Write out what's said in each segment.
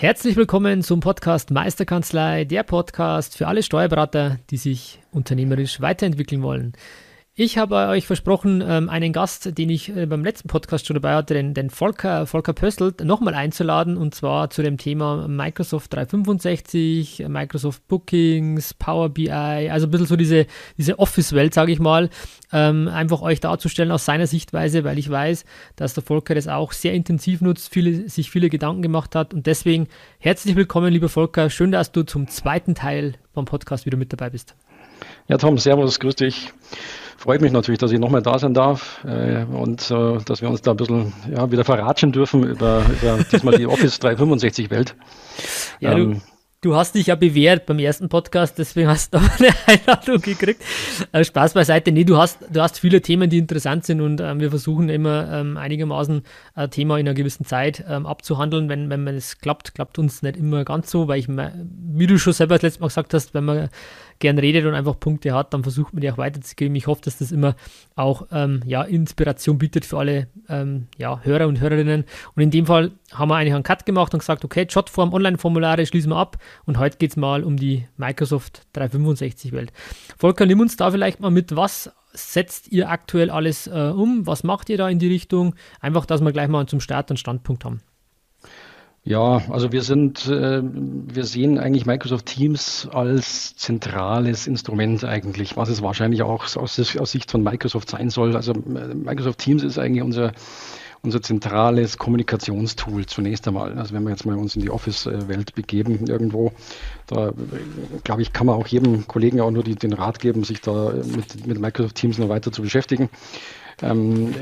Herzlich willkommen zum Podcast Meisterkanzlei, der Podcast für alle Steuerberater, die sich unternehmerisch weiterentwickeln wollen. Ich habe euch versprochen, ähm, einen Gast, den ich äh, beim letzten Podcast schon dabei hatte, den, den Volker, Volker Pöstelt, nochmal einzuladen und zwar zu dem Thema Microsoft 365, Microsoft Bookings, Power BI, also ein bisschen so diese, diese Office-Welt, sage ich mal, ähm, einfach euch darzustellen aus seiner Sichtweise, weil ich weiß, dass der Volker das auch sehr intensiv nutzt, viele, sich viele Gedanken gemacht hat. Und deswegen herzlich willkommen, lieber Volker, schön, dass du zum zweiten Teil vom Podcast wieder mit dabei bist. Ja, Tom, servus, grüß dich freut mich natürlich, dass ich nochmal da sein darf äh, und äh, dass wir uns da ein bisschen ja, wieder verratschen dürfen über, über diesmal die Office 365 Welt. Ja, ähm, du, hast dich ja bewährt beim ersten Podcast, deswegen hast du eine Einladung gekriegt. Äh, Spaß beiseite. Nee, du hast, du hast viele Themen, die interessant sind und ähm, wir versuchen immer ähm, einigermaßen ein äh, Thema in einer gewissen Zeit ähm, abzuhandeln. Wenn, wenn es klappt, klappt uns nicht immer ganz so, weil ich, wie du schon selber das letzte Mal gesagt hast, wenn man gern redet und einfach Punkte hat, dann versucht man die auch weiterzugeben. Ich hoffe, dass das immer auch ähm, ja, Inspiration bietet für alle ähm, ja, Hörer und Hörerinnen. Und in dem Fall haben wir eigentlich einen Cut gemacht und gesagt, okay, Jotform, Online-Formulare schließen wir ab und heute geht es mal um die Microsoft 365-Welt. Volker, nimm uns da vielleicht mal mit, was setzt ihr aktuell alles äh, um? Was macht ihr da in die Richtung? Einfach, dass wir gleich mal zum Start einen Standpunkt haben. Ja, also wir sind, äh, wir sehen eigentlich Microsoft Teams als zentrales Instrument eigentlich, was es wahrscheinlich auch aus, aus Sicht von Microsoft sein soll. Also äh, Microsoft Teams ist eigentlich unser unser zentrales Kommunikationstool zunächst einmal. Also wenn wir jetzt mal uns in die Office-Welt begeben irgendwo, da glaube ich, kann man auch jedem Kollegen auch nur die, den Rat geben, sich da mit, mit Microsoft Teams noch weiter zu beschäftigen. Ähm,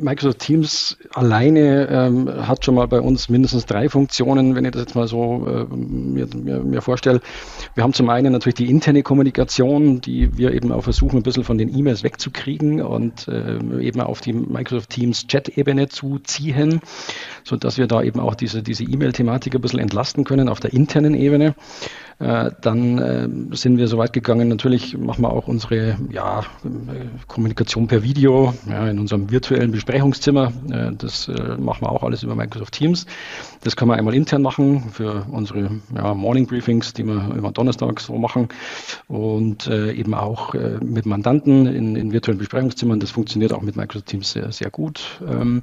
Microsoft Teams alleine ähm, hat schon mal bei uns mindestens drei Funktionen, wenn ich das jetzt mal so äh, mir, mir, mir vorstelle. Wir haben zum einen natürlich die interne Kommunikation, die wir eben auch versuchen, ein bisschen von den E-Mails wegzukriegen und äh, eben auf die Microsoft Teams Chat-Ebene zu ziehen, sodass wir da eben auch diese, diese E-Mail-Thematik ein bisschen entlasten können auf der internen Ebene. Äh, dann äh, sind wir so weit gegangen, natürlich machen wir auch unsere ja, Kommunikation per Video ja, in unserem virtuellen Besprechungszimmer. Äh, das machen wir auch alles über Microsoft Teams. Das kann man einmal intern machen für unsere ja, Morning Briefings, die wir immer donnerstags so machen und eben auch mit Mandanten in, in, virtuellen Besprechungszimmern. Das funktioniert auch mit Microsoft Teams sehr, sehr gut. Ähm,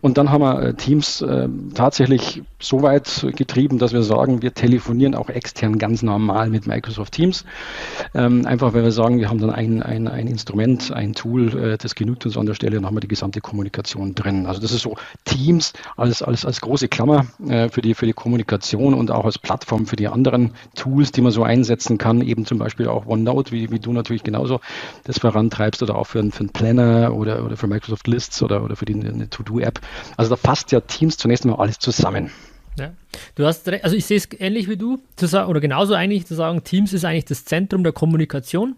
und dann haben wir Teams tatsächlich so weit getrieben, dass wir sagen, wir telefonieren auch extern ganz ganz normal mit Microsoft Teams. Ähm, einfach weil wir sagen, wir haben dann ein, ein, ein Instrument, ein Tool, äh, das genügt uns an der Stelle und haben wir die gesamte Kommunikation drin. Also das ist so Teams als, als, als große Klammer äh, für, die, für die Kommunikation und auch als Plattform für die anderen Tools, die man so einsetzen kann, eben zum Beispiel auch OneNote, wie, wie du natürlich genauso das vorantreibst oder auch für, für einen Planner oder, oder für Microsoft Lists oder, oder für die To-Do-App. Also da fasst ja Teams zunächst mal alles zusammen. Ja. Du hast also ich sehe es ähnlich wie du, zu sagen, oder genauso eigentlich zu sagen, Teams ist eigentlich das Zentrum der Kommunikation.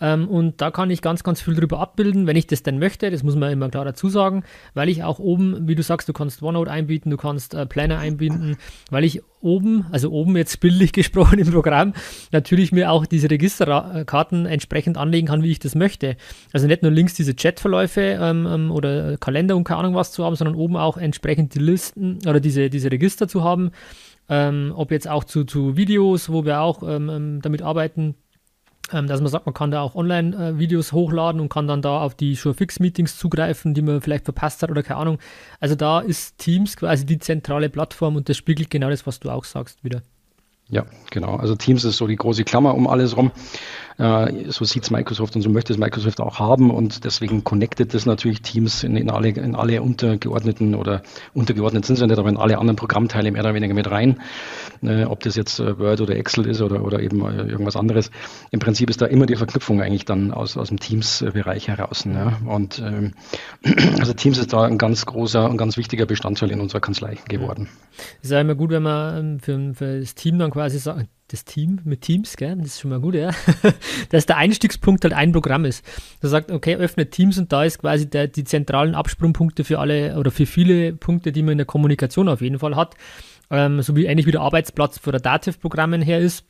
Ähm, und da kann ich ganz, ganz viel drüber abbilden, wenn ich das denn möchte. Das muss man immer klar dazu sagen, weil ich auch oben, wie du sagst, du kannst OneNote einbinden, du kannst äh, Planner einbinden, weil ich oben, also oben jetzt bildlich gesprochen im Programm, natürlich mir auch diese Registerkarten entsprechend anlegen kann, wie ich das möchte. Also nicht nur links diese Chatverläufe ähm, ähm, oder Kalender und keine Ahnung was zu haben, sondern oben auch entsprechend die Listen oder diese, diese Register zu haben. Ähm, ob jetzt auch zu, zu Videos, wo wir auch ähm, ähm damit arbeiten, ähm, dass man sagt, man kann da auch Online-Videos hochladen und kann dann da auf die Sure-Fix-Meetings zugreifen, die man vielleicht verpasst hat oder keine Ahnung. Also da ist Teams quasi die zentrale Plattform und das spiegelt genau das, was du auch sagst, wieder. Ja, genau. Also Teams ist so die große Klammer um alles rum. Äh, so sieht es Microsoft und so möchte es Microsoft auch haben und deswegen connectet es natürlich Teams in, in, alle, in alle untergeordneten oder untergeordnet sind sie nicht, aber in alle anderen Programmteile mehr oder weniger mit rein. Äh, ob das jetzt äh, Word oder Excel ist oder, oder eben irgendwas anderes. Im Prinzip ist da immer die Verknüpfung eigentlich dann aus, aus dem Teams-Bereich heraus. Ja. Und ähm, also Teams ist da ein ganz großer und ganz wichtiger Bestandteil in unserer Kanzlei geworden. Es ist ja immer gut, wenn man ähm, für, für das Team dann quasi sagt, das Team mit Teams, gell? das ist schon mal gut, ja, dass der Einstiegspunkt halt ein Programm ist. Da sagt, okay, öffnet Teams und da ist quasi der, die zentralen Absprungpunkte für alle oder für viele Punkte, die man in der Kommunikation auf jeden Fall hat. Ähm, so wie ähnlich wie der Arbeitsplatz für der Dativ-Programmen her ist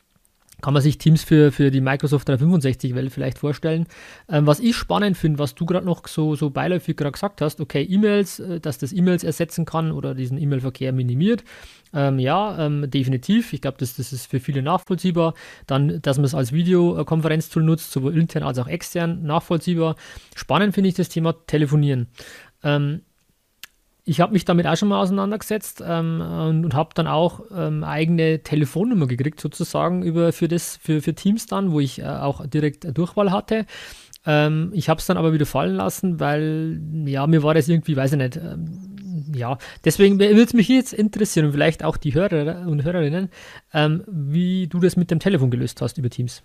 kann man sich Teams für, für die Microsoft 365-Welt vielleicht vorstellen. Ähm, was ich spannend finde, was du gerade noch so, so beiläufig gerade gesagt hast, okay, E-Mails, äh, dass das E-Mails ersetzen kann oder diesen E-Mail-Verkehr minimiert. Ähm, ja, ähm, definitiv. Ich glaube, das, das ist für viele nachvollziehbar. Dann, dass man es als Videokonferenztool nutzt, sowohl intern als auch extern, nachvollziehbar. Spannend finde ich das Thema Telefonieren. Ähm, ich habe mich damit auch schon mal auseinandergesetzt ähm, und, und habe dann auch ähm, eigene Telefonnummer gekriegt, sozusagen, über, für, das, für, für Teams dann, wo ich äh, auch direkt Durchwahl hatte. Ähm, ich habe es dann aber wieder fallen lassen, weil, ja, mir war das irgendwie, weiß ich nicht, ähm, ja, deswegen würde es mich jetzt interessieren und vielleicht auch die Hörer und Hörerinnen, ähm, wie du das mit dem Telefon gelöst hast über Teams.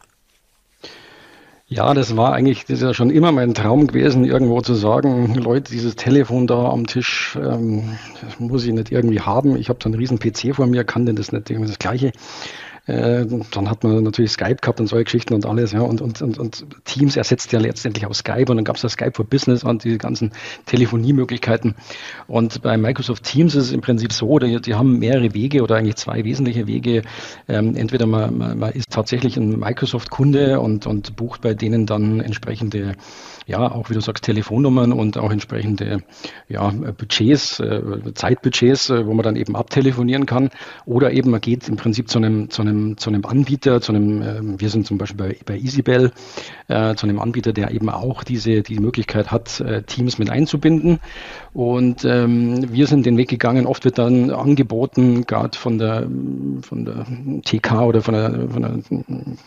Ja, das war eigentlich, das ist ja schon immer mein Traum gewesen, irgendwo zu sagen, Leute, dieses Telefon da am Tisch, ähm, das muss ich nicht irgendwie haben. Ich habe so einen riesen PC vor mir, kann denn das nicht irgendwie das Gleiche. Äh, dann hat man natürlich Skype gehabt und solche Geschichten und alles, ja. Und, und, und, und Teams ersetzt ja letztendlich auch Skype und dann gab es ja Skype for Business und diese ganzen Telefoniemöglichkeiten. Und bei Microsoft Teams ist es im Prinzip so, die, die haben mehrere Wege oder eigentlich zwei wesentliche Wege. Ähm, entweder man, man, man ist tatsächlich ein Microsoft-Kunde und, und bucht bei denen dann entsprechende ja, auch wie du sagst, Telefonnummern und auch entsprechende ja, Budgets, äh, Zeitbudgets, äh, wo man dann eben abtelefonieren kann. Oder eben man geht im Prinzip zu einem, zu einem, zu einem Anbieter, zu einem, äh, wir sind zum Beispiel bei, bei EasyBell, äh, zu einem Anbieter, der eben auch diese, die Möglichkeit hat, äh, Teams mit einzubinden. Und ähm, wir sind den Weg gegangen. Oft wird dann angeboten, gerade von der, von der TK oder von der, von der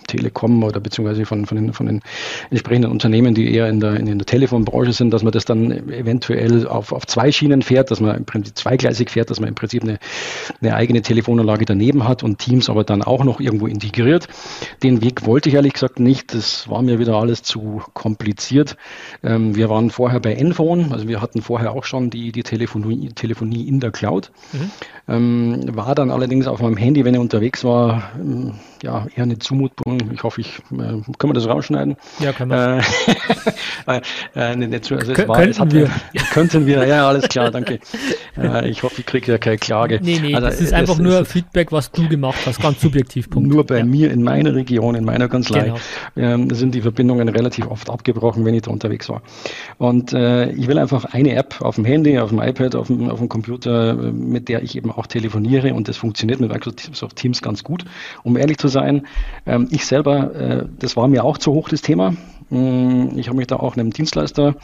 Telekom oder beziehungsweise von, von, den, von den entsprechenden Unternehmen, die eher in der, in der Telefonbranche sind, dass man das dann eventuell auf, auf zwei Schienen fährt, dass man im Prinzip zweigleisig fährt, dass man im Prinzip eine, eine eigene Telefonanlage daneben hat und Teams aber dann auch noch irgendwo integriert. Den Weg wollte ich ehrlich gesagt nicht. Das war mir wieder alles zu kompliziert. Ähm, wir waren vorher bei Enphone, also wir hatten vorher auch schon die, die Telefonie, Telefonie in der Cloud. Mhm. Ähm, war dann allerdings auf meinem Handy, wenn er unterwegs war, ähm, ja, eher eine Zumutung. Ich hoffe, ich, äh, können wir das rausschneiden? Ja, können wir. Äh, äh, ne, also war, hatte, wir. könnten wir, ja, alles klar, danke. Äh, ich hoffe, ich kriege ja keine Klage. Nee, nee, also, das ist einfach nur ist, Feedback, was du gemacht hast, ganz subjektiv. Punkt. Nur bei ja. mir in meiner Region, in meiner Kanzlei, genau. ähm, sind die Verbindungen relativ oft abgebrochen, wenn ich da unterwegs war. Und äh, ich will einfach eine App auf dem Handy, auf dem iPad, auf dem, auf dem Computer, mit der ich eben auch telefoniere und das funktioniert mit Microsoft Teams ganz gut. Um ehrlich zu sein, ähm, ich selber, äh, das war mir auch zu hoch, das Thema. Mm, ich habe mich da auch einem Dienstleister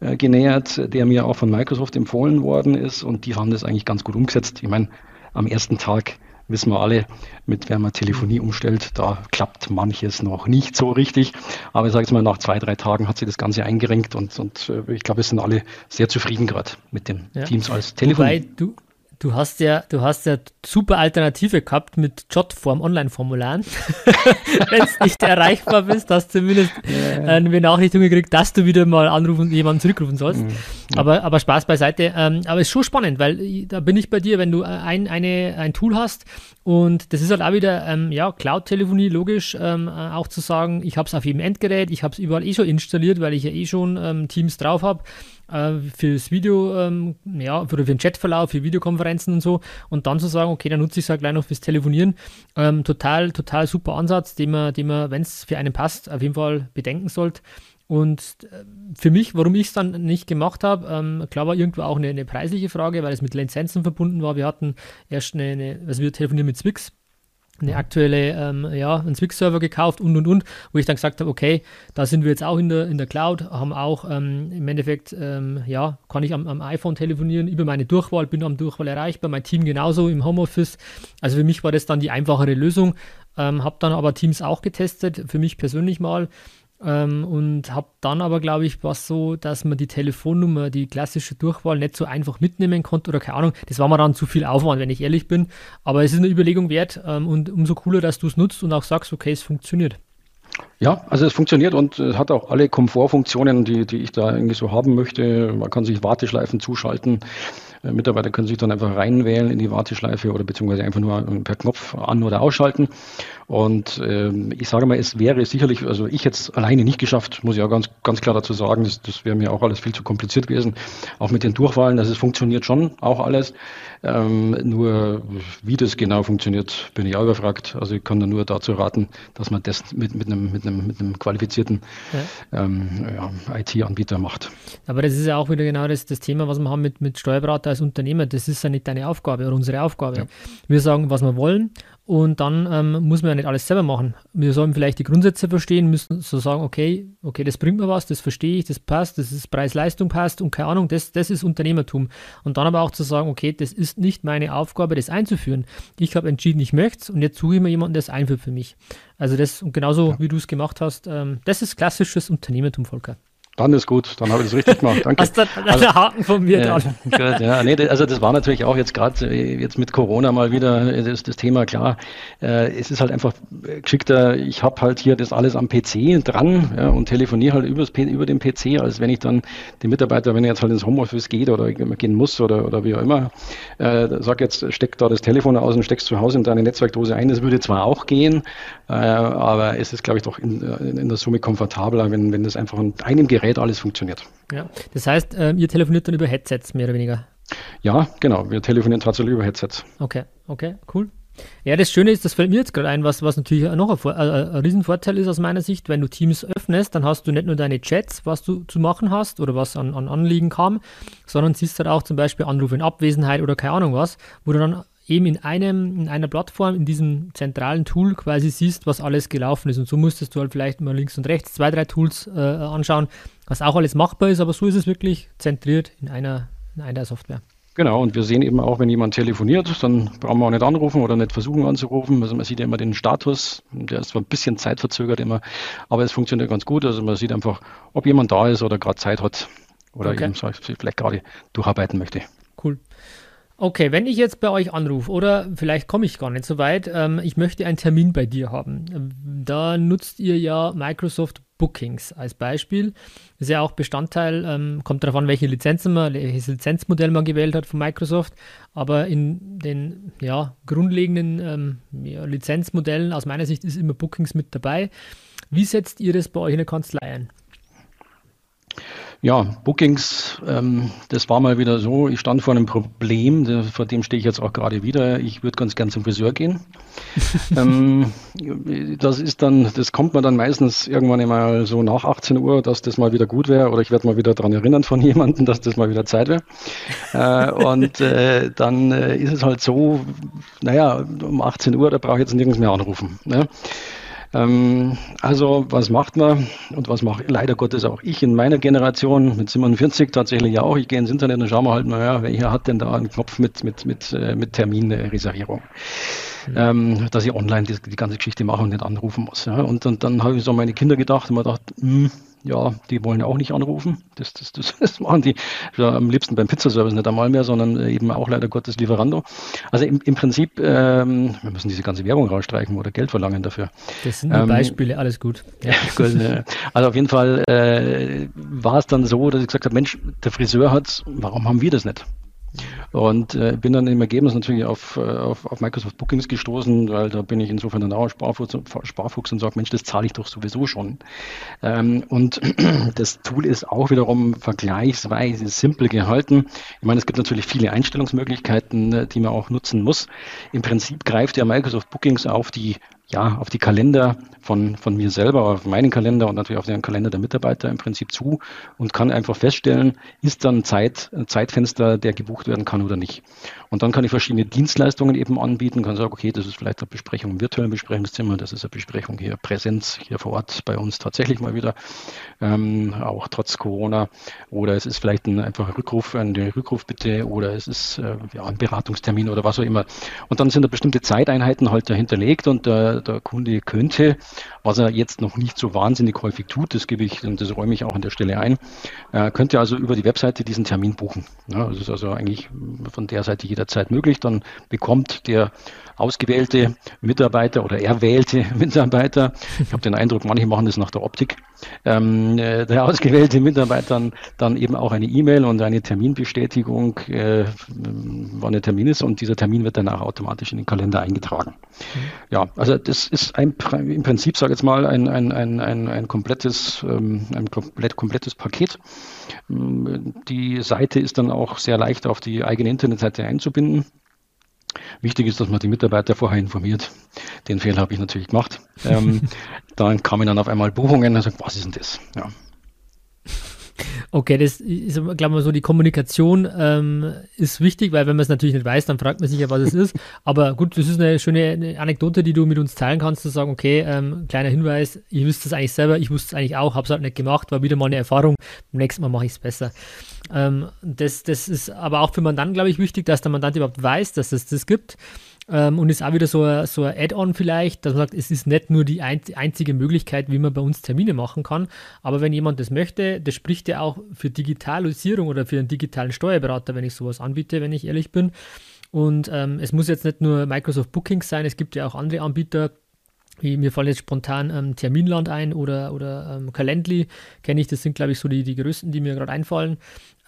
äh, genähert, der mir auch von Microsoft empfohlen worden ist und die haben das eigentlich ganz gut umgesetzt. Ich meine, am ersten Tag wissen wir alle, mit wer man Telefonie umstellt, da klappt manches noch nicht so richtig. Aber ich sage jetzt mal, nach zwei, drei Tagen hat sich das Ganze eingerenkt und, und äh, ich glaube, wir sind alle sehr zufrieden gerade mit den ja. Teams als Telefonie. Wobei du, Du hast ja, du hast ja super Alternative gehabt mit Jotform Online-Formularen. Wenn es nicht erreichbar bist, hast du zumindest ja. eine Benachrichtigung gekriegt, dass du wieder mal anrufen und jemanden zurückrufen sollst. Mhm. Aber, aber Spaß beiseite. Ähm, aber es ist schon spannend, weil da bin ich bei dir, wenn du ein, eine, ein Tool hast und das ist halt auch wieder, ähm, ja, Cloud-Telefonie, logisch, ähm, äh, auch zu sagen, ich habe es auf jedem Endgerät, ich habe es überall eh schon installiert, weil ich ja eh schon ähm, Teams drauf habe äh, fürs Video, ähm, ja, für, für den Chatverlauf, für Videokonferenzen und so. Und dann zu sagen, okay, dann nutze ich es halt gleich noch fürs Telefonieren. Ähm, total, total super Ansatz, den man, den man wenn es für einen passt, auf jeden Fall bedenken sollte. Und äh, für mich, warum ich es dann nicht gemacht habe, ähm, klar war irgendwo auch eine, eine, preisliche Frage, weil es mit Lizenzen verbunden war. Wir hatten erst eine, eine also wir telefonieren mit Zwix eine aktuelle, ähm, ja, einen Swix-Server gekauft und und und, wo ich dann gesagt habe, okay, da sind wir jetzt auch in der, in der Cloud, haben auch ähm, im Endeffekt, ähm, ja, kann ich am, am, iPhone telefonieren, über meine Durchwahl, bin am Durchwahl erreichbar, mein Team genauso im Homeoffice. Also für mich war das dann die einfachere Lösung. Ähm, habe dann aber Teams auch getestet, für mich persönlich mal. Ähm, und habe dann aber, glaube ich, was so, dass man die Telefonnummer, die klassische Durchwahl nicht so einfach mitnehmen konnte oder keine Ahnung. Das war mir dann zu viel Aufwand, wenn ich ehrlich bin. Aber es ist eine Überlegung wert ähm, und umso cooler, dass du es nutzt und auch sagst, okay, es funktioniert. Ja, also es funktioniert und hat auch alle Komfortfunktionen, die, die ich da irgendwie so haben möchte. Man kann sich Warteschleifen zuschalten. Äh, Mitarbeiter können sich dann einfach reinwählen in die Warteschleife oder beziehungsweise einfach nur per Knopf an- oder ausschalten. Und ähm, ich sage mal, es wäre sicherlich, also ich jetzt alleine nicht geschafft, muss ich auch ganz, ganz klar dazu sagen, das, das wäre mir auch alles viel zu kompliziert gewesen. Auch mit den Durchwahlen, also es funktioniert schon auch alles. Ähm, nur wie das genau funktioniert, bin ich auch überfragt. Also ich kann da nur dazu raten, dass man das mit, mit, einem, mit, einem, mit einem qualifizierten ja. ähm, ja, IT-Anbieter macht. Aber das ist ja auch wieder genau das, das Thema, was wir haben mit, mit Steuerberater als Unternehmer. Das ist ja nicht deine Aufgabe oder unsere Aufgabe. Ja. Wir sagen, was wir wollen und dann ähm, muss man ja nicht alles selber machen. Wir sollen vielleicht die Grundsätze verstehen, müssen so sagen, okay, okay, das bringt mir was, das verstehe ich, das passt, das ist Preis-Leistung passt und keine Ahnung, das, das ist Unternehmertum. Und dann aber auch zu sagen, okay, das ist nicht meine Aufgabe, das einzuführen. Ich habe entschieden, ich möchte es und jetzt suche ich mir jemanden, der es einführt für mich. Also das, und genauso ja. wie du es gemacht hast, ähm, das ist klassisches Unternehmertum, Volker. Dann ist gut, dann habe ich das richtig gemacht. Danke. Hast du also, Haken von mir ja, gut, ja, nee, also das war natürlich auch jetzt gerade äh, jetzt mit Corona mal wieder äh, das, das Thema klar. Äh, es ist halt einfach geschickter. Ich habe halt hier das alles am PC dran ja, und telefoniere halt übers, über den PC, als wenn ich dann die Mitarbeiter, wenn er jetzt halt ins Homeoffice geht oder gehen muss oder, oder wie auch immer, äh, sag jetzt steck da das Telefon aus und steckst zu Hause in deine Netzwerkdose ein. Das würde zwar auch gehen, äh, aber es ist glaube ich doch in, in, der Summe komfortabler, wenn wenn das einfach an einem Gerät Gerät alles funktioniert. Ja, das heißt, äh, ihr telefoniert dann über Headsets mehr oder weniger? Ja, genau. Wir telefonieren tatsächlich über Headsets. Okay, okay, cool. Ja, das Schöne ist, das fällt mir jetzt gerade ein, was, was natürlich noch ein, Vor äh, ein Riesenvorteil ist aus meiner Sicht, wenn du Teams öffnest, dann hast du nicht nur deine Chats, was du zu machen hast oder was an, an Anliegen kam, sondern siehst halt auch zum Beispiel Anrufe in Abwesenheit oder keine Ahnung was, wo du dann eben in, einem, in einer Plattform, in diesem zentralen Tool quasi siehst, was alles gelaufen ist. Und so musstest du halt vielleicht mal links und rechts zwei, drei Tools äh, anschauen, was auch alles machbar ist, aber so ist es wirklich zentriert in einer, in einer Software. Genau, und wir sehen eben auch, wenn jemand telefoniert, dann brauchen wir auch nicht anrufen oder nicht versuchen anzurufen. Also man sieht ja immer den Status, der ist zwar ein bisschen zeitverzögert immer, aber es funktioniert ganz gut. Also man sieht einfach, ob jemand da ist oder gerade Zeit hat oder okay. eben vielleicht gerade durcharbeiten möchte. Cool. Okay, wenn ich jetzt bei euch anrufe oder vielleicht komme ich gar nicht so weit, ähm, ich möchte einen Termin bei dir haben. Da nutzt ihr ja Microsoft Bookings als Beispiel. Ist ja auch Bestandteil, ähm, kommt darauf an, welche Lizenzen man, welches Lizenzmodell man gewählt hat von Microsoft. Aber in den ja, grundlegenden ähm, ja, Lizenzmodellen aus meiner Sicht ist immer Bookings mit dabei. Wie setzt ihr das bei euch in der Kanzlei ein? Ja, Bookings, ähm, das war mal wieder so, ich stand vor einem Problem, vor dem stehe ich jetzt auch gerade wieder. Ich würde ganz gern zum Friseur gehen. ähm, das ist dann, das kommt mir dann meistens irgendwann einmal so nach 18 Uhr, dass das mal wieder gut wäre oder ich werde mal wieder daran erinnern von jemandem, dass das mal wieder Zeit wäre. äh, und äh, dann äh, ist es halt so, naja, um 18 Uhr, da brauche ich jetzt nirgends mehr anrufen. Ne? Ähm, also was macht man und was mache leider Gottes auch ich in meiner Generation mit 47 tatsächlich auch. Ich gehe ins Internet und schaue mal halt mal, ja, welcher hat denn da einen Knopf mit, mit, mit, äh, mit Terminreservierung. Mhm. Ähm, dass ich online die, die, ganze Geschichte mache und nicht anrufen muss. Ja. Und, und dann habe ich so an meine Kinder gedacht und mir gedacht, mh, hm, ja, die wollen ja auch nicht anrufen. Das, das, das, das machen die ja, am liebsten beim Pizzaservice nicht einmal mehr, sondern eben auch leider Gottes Lieferando. Also im, im Prinzip, ähm, wir müssen diese ganze Werbung rausstreichen oder Geld verlangen dafür. Das sind die ähm, Beispiele, alles gut. Ja. gut äh, also auf jeden Fall äh, war es dann so, dass ich gesagt habe, Mensch, der Friseur hat, warum haben wir das nicht? Und äh, bin dann im Ergebnis natürlich auf, äh, auf, auf Microsoft Bookings gestoßen, weil da bin ich insofern dann auch Sparfuchs, Sparfuchs und sage, Mensch, das zahle ich doch sowieso schon. Ähm, und das Tool ist auch wiederum vergleichsweise simpel gehalten. Ich meine, es gibt natürlich viele Einstellungsmöglichkeiten, äh, die man auch nutzen muss. Im Prinzip greift ja Microsoft Bookings auf die ja, auf die Kalender von, von mir selber, auf meinen Kalender und natürlich auf den Kalender der Mitarbeiter im Prinzip zu und kann einfach feststellen, ist dann Zeit, ein Zeitfenster, der gebucht werden kann oder nicht. Und dann kann ich verschiedene Dienstleistungen eben anbieten, kann sagen, okay, das ist vielleicht eine Besprechung im virtuellen Besprechungszimmer, das ist eine Besprechung hier Präsenz, hier vor Ort bei uns tatsächlich mal wieder, ähm, auch trotz Corona. Oder es ist vielleicht ein einfacher Rückruf, eine Rückrufbitte oder es ist äh, ja, ein Beratungstermin oder was auch immer. Und dann sind da bestimmte Zeiteinheiten halt dahinterlegt und der, der Kunde könnte, was er jetzt noch nicht so wahnsinnig häufig tut, das gebe ich und das räume ich auch an der Stelle ein, äh, könnte also über die Webseite diesen Termin buchen. Ja, das ist also eigentlich von der Seite jederzeit möglich. Dann bekommt der ausgewählte Mitarbeiter oder erwählte Mitarbeiter, ich habe den Eindruck, manche machen das nach der Optik, ähm, äh, der ausgewählte Mitarbeiter dann, dann eben auch eine E-Mail und eine Terminbestätigung, äh, wann der Termin ist und dieser Termin wird dann auch automatisch in den Kalender eingetragen. Mhm. Ja, also das ist ein, im Prinzip, sage ich jetzt mal, ein, ein, ein, ein, ein komplettes, ähm, ein komplett, komplettes Paket. Die Seite ist dann auch sehr leicht auf die eigene Internetseite einzubinden. Wichtig ist, dass man die Mitarbeiter vorher informiert. Den Fehler habe ich natürlich gemacht. Ähm, dann kamen dann auf einmal Buchungen und sagt, was ist denn das? Ja. Okay, das ist, glaube ich, so die Kommunikation ähm, ist wichtig, weil wenn man es natürlich nicht weiß, dann fragt man sich ja, was es ist. Aber gut, das ist eine schöne Anekdote, die du mit uns teilen kannst, zu sagen, okay, ähm, kleiner Hinweis, ich wüsste es eigentlich selber, ich wusste es eigentlich auch, habe es halt nicht gemacht, war wieder mal eine Erfahrung, beim nächsten Mal mache ich es besser. Ähm, das, das ist aber auch für Mandanten, glaube ich, wichtig, dass der Mandant überhaupt weiß, dass es das gibt. Ähm, und ist auch wieder so ein, so ein Add-on vielleicht, dass man sagt, es ist nicht nur die einzige Möglichkeit, wie man bei uns Termine machen kann. Aber wenn jemand das möchte, das spricht ja auch für Digitalisierung oder für einen digitalen Steuerberater, wenn ich sowas anbiete, wenn ich ehrlich bin. Und ähm, es muss jetzt nicht nur Microsoft Bookings sein, es gibt ja auch andere Anbieter, mir fallen jetzt spontan ähm, Terminland ein oder, oder ähm, Calendly, kenne ich, das sind glaube ich so die, die größten, die mir gerade einfallen.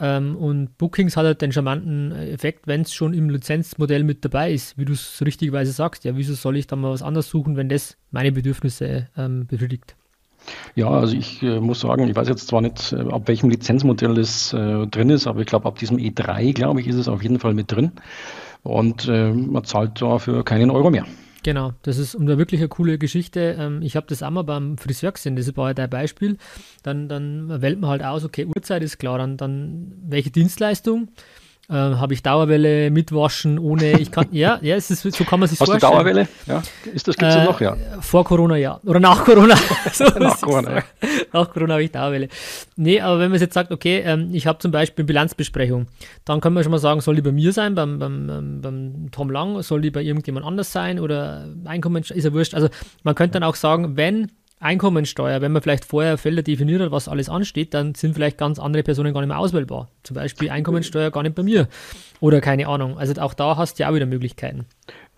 Ähm, und Bookings hat halt den charmanten Effekt, wenn es schon im Lizenzmodell mit dabei ist, wie du es richtigerweise sagst. Ja, wieso soll ich dann mal was anderes suchen, wenn das meine Bedürfnisse ähm, befriedigt? Ja, also ich äh, muss sagen, ich weiß jetzt zwar nicht, äh, ab welchem Lizenzmodell das äh, drin ist, aber ich glaube, ab diesem E3, glaube ich, ist es auf jeden Fall mit drin. Und äh, man zahlt dafür keinen Euro mehr. Genau, das ist eine wirklich eine coole Geschichte. Ähm, ich habe das auch mal beim Friseur gesehen, das war halt ein Beispiel. Dann, dann wählt man halt aus, okay, Uhrzeit ist klar, dann, dann welche Dienstleistung äh, habe ich Dauerwelle mitwaschen ohne, ich kann, ja, ja, es ist, so kann man sich Hast vorstellen. Hast du Dauerwelle? Ja, ist das, gibt's äh, noch, ja? Vor Corona, ja. Oder nach Corona. so nach Corona, ja. Nach Corona habe ich Dauerwelle. Nee, aber wenn man jetzt sagt, okay, ähm, ich habe zum Beispiel Bilanzbesprechung, dann kann man schon mal sagen, soll die bei mir sein, beim, beim, beim Tom Lang, soll die bei irgendjemand anders sein oder Einkommen, ist ja wurscht. Also man könnte dann auch sagen, wenn Einkommensteuer, wenn man vielleicht vorher Felder definiert hat, was alles ansteht, dann sind vielleicht ganz andere Personen gar nicht mehr auswählbar. Zum Beispiel Einkommensteuer gar nicht bei mir. Oder keine Ahnung. Also auch da hast du ja auch wieder Möglichkeiten.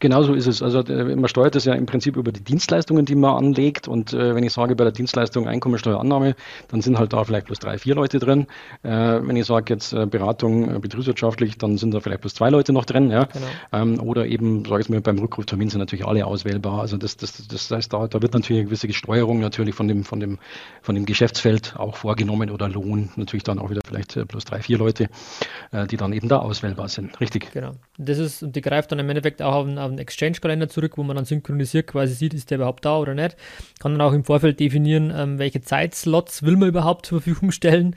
Genau so ist es. Also äh, man steuert das ja im Prinzip über die Dienstleistungen, die man anlegt. Und äh, wenn ich sage, bei der Dienstleistung Einkommensteuerannahme, dann sind halt da vielleicht bloß drei, vier Leute drin. Äh, wenn ich sage jetzt äh, Beratung äh, betriebswirtschaftlich, dann sind da vielleicht bloß zwei Leute noch drin. Ja? Genau. Ähm, oder eben, sage ich mal, beim Rückruftermin sind natürlich alle auswählbar. Also das, das, das heißt, da, da wird natürlich eine gewisse Steuerung natürlich von dem, von, dem, von dem Geschäftsfeld auch vorgenommen oder Lohn. Natürlich dann auch wieder vielleicht äh, bloß drei, vier Leute, die dann eben da auswählbar sind. Richtig. Genau. Das ist, und die greift dann im Endeffekt auch auf, auf Exchange-Kalender zurück, wo man dann synchronisiert quasi sieht, ist der überhaupt da oder nicht. Kann dann auch im Vorfeld definieren, ähm, welche Zeitslots will man überhaupt zur Verfügung stellen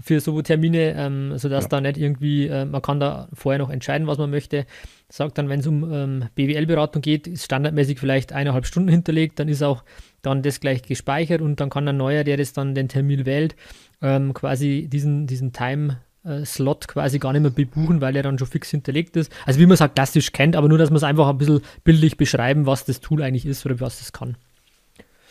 für so Termine, ähm, sodass ja. da nicht irgendwie, äh, man kann da vorher noch entscheiden, was man möchte. Sagt dann, wenn es um ähm, BWL-Beratung geht, ist standardmäßig vielleicht eineinhalb Stunden hinterlegt, dann ist auch dann das gleich gespeichert und dann kann ein neuer, der das dann den Termin wählt, ähm, quasi diesen, diesen Time Slot quasi gar nicht mehr bebuchen, weil er dann schon fix hinterlegt ist. Also wie man es halt klassisch kennt, aber nur, dass man es einfach ein bisschen bildlich beschreiben, was das Tool eigentlich ist oder was es kann.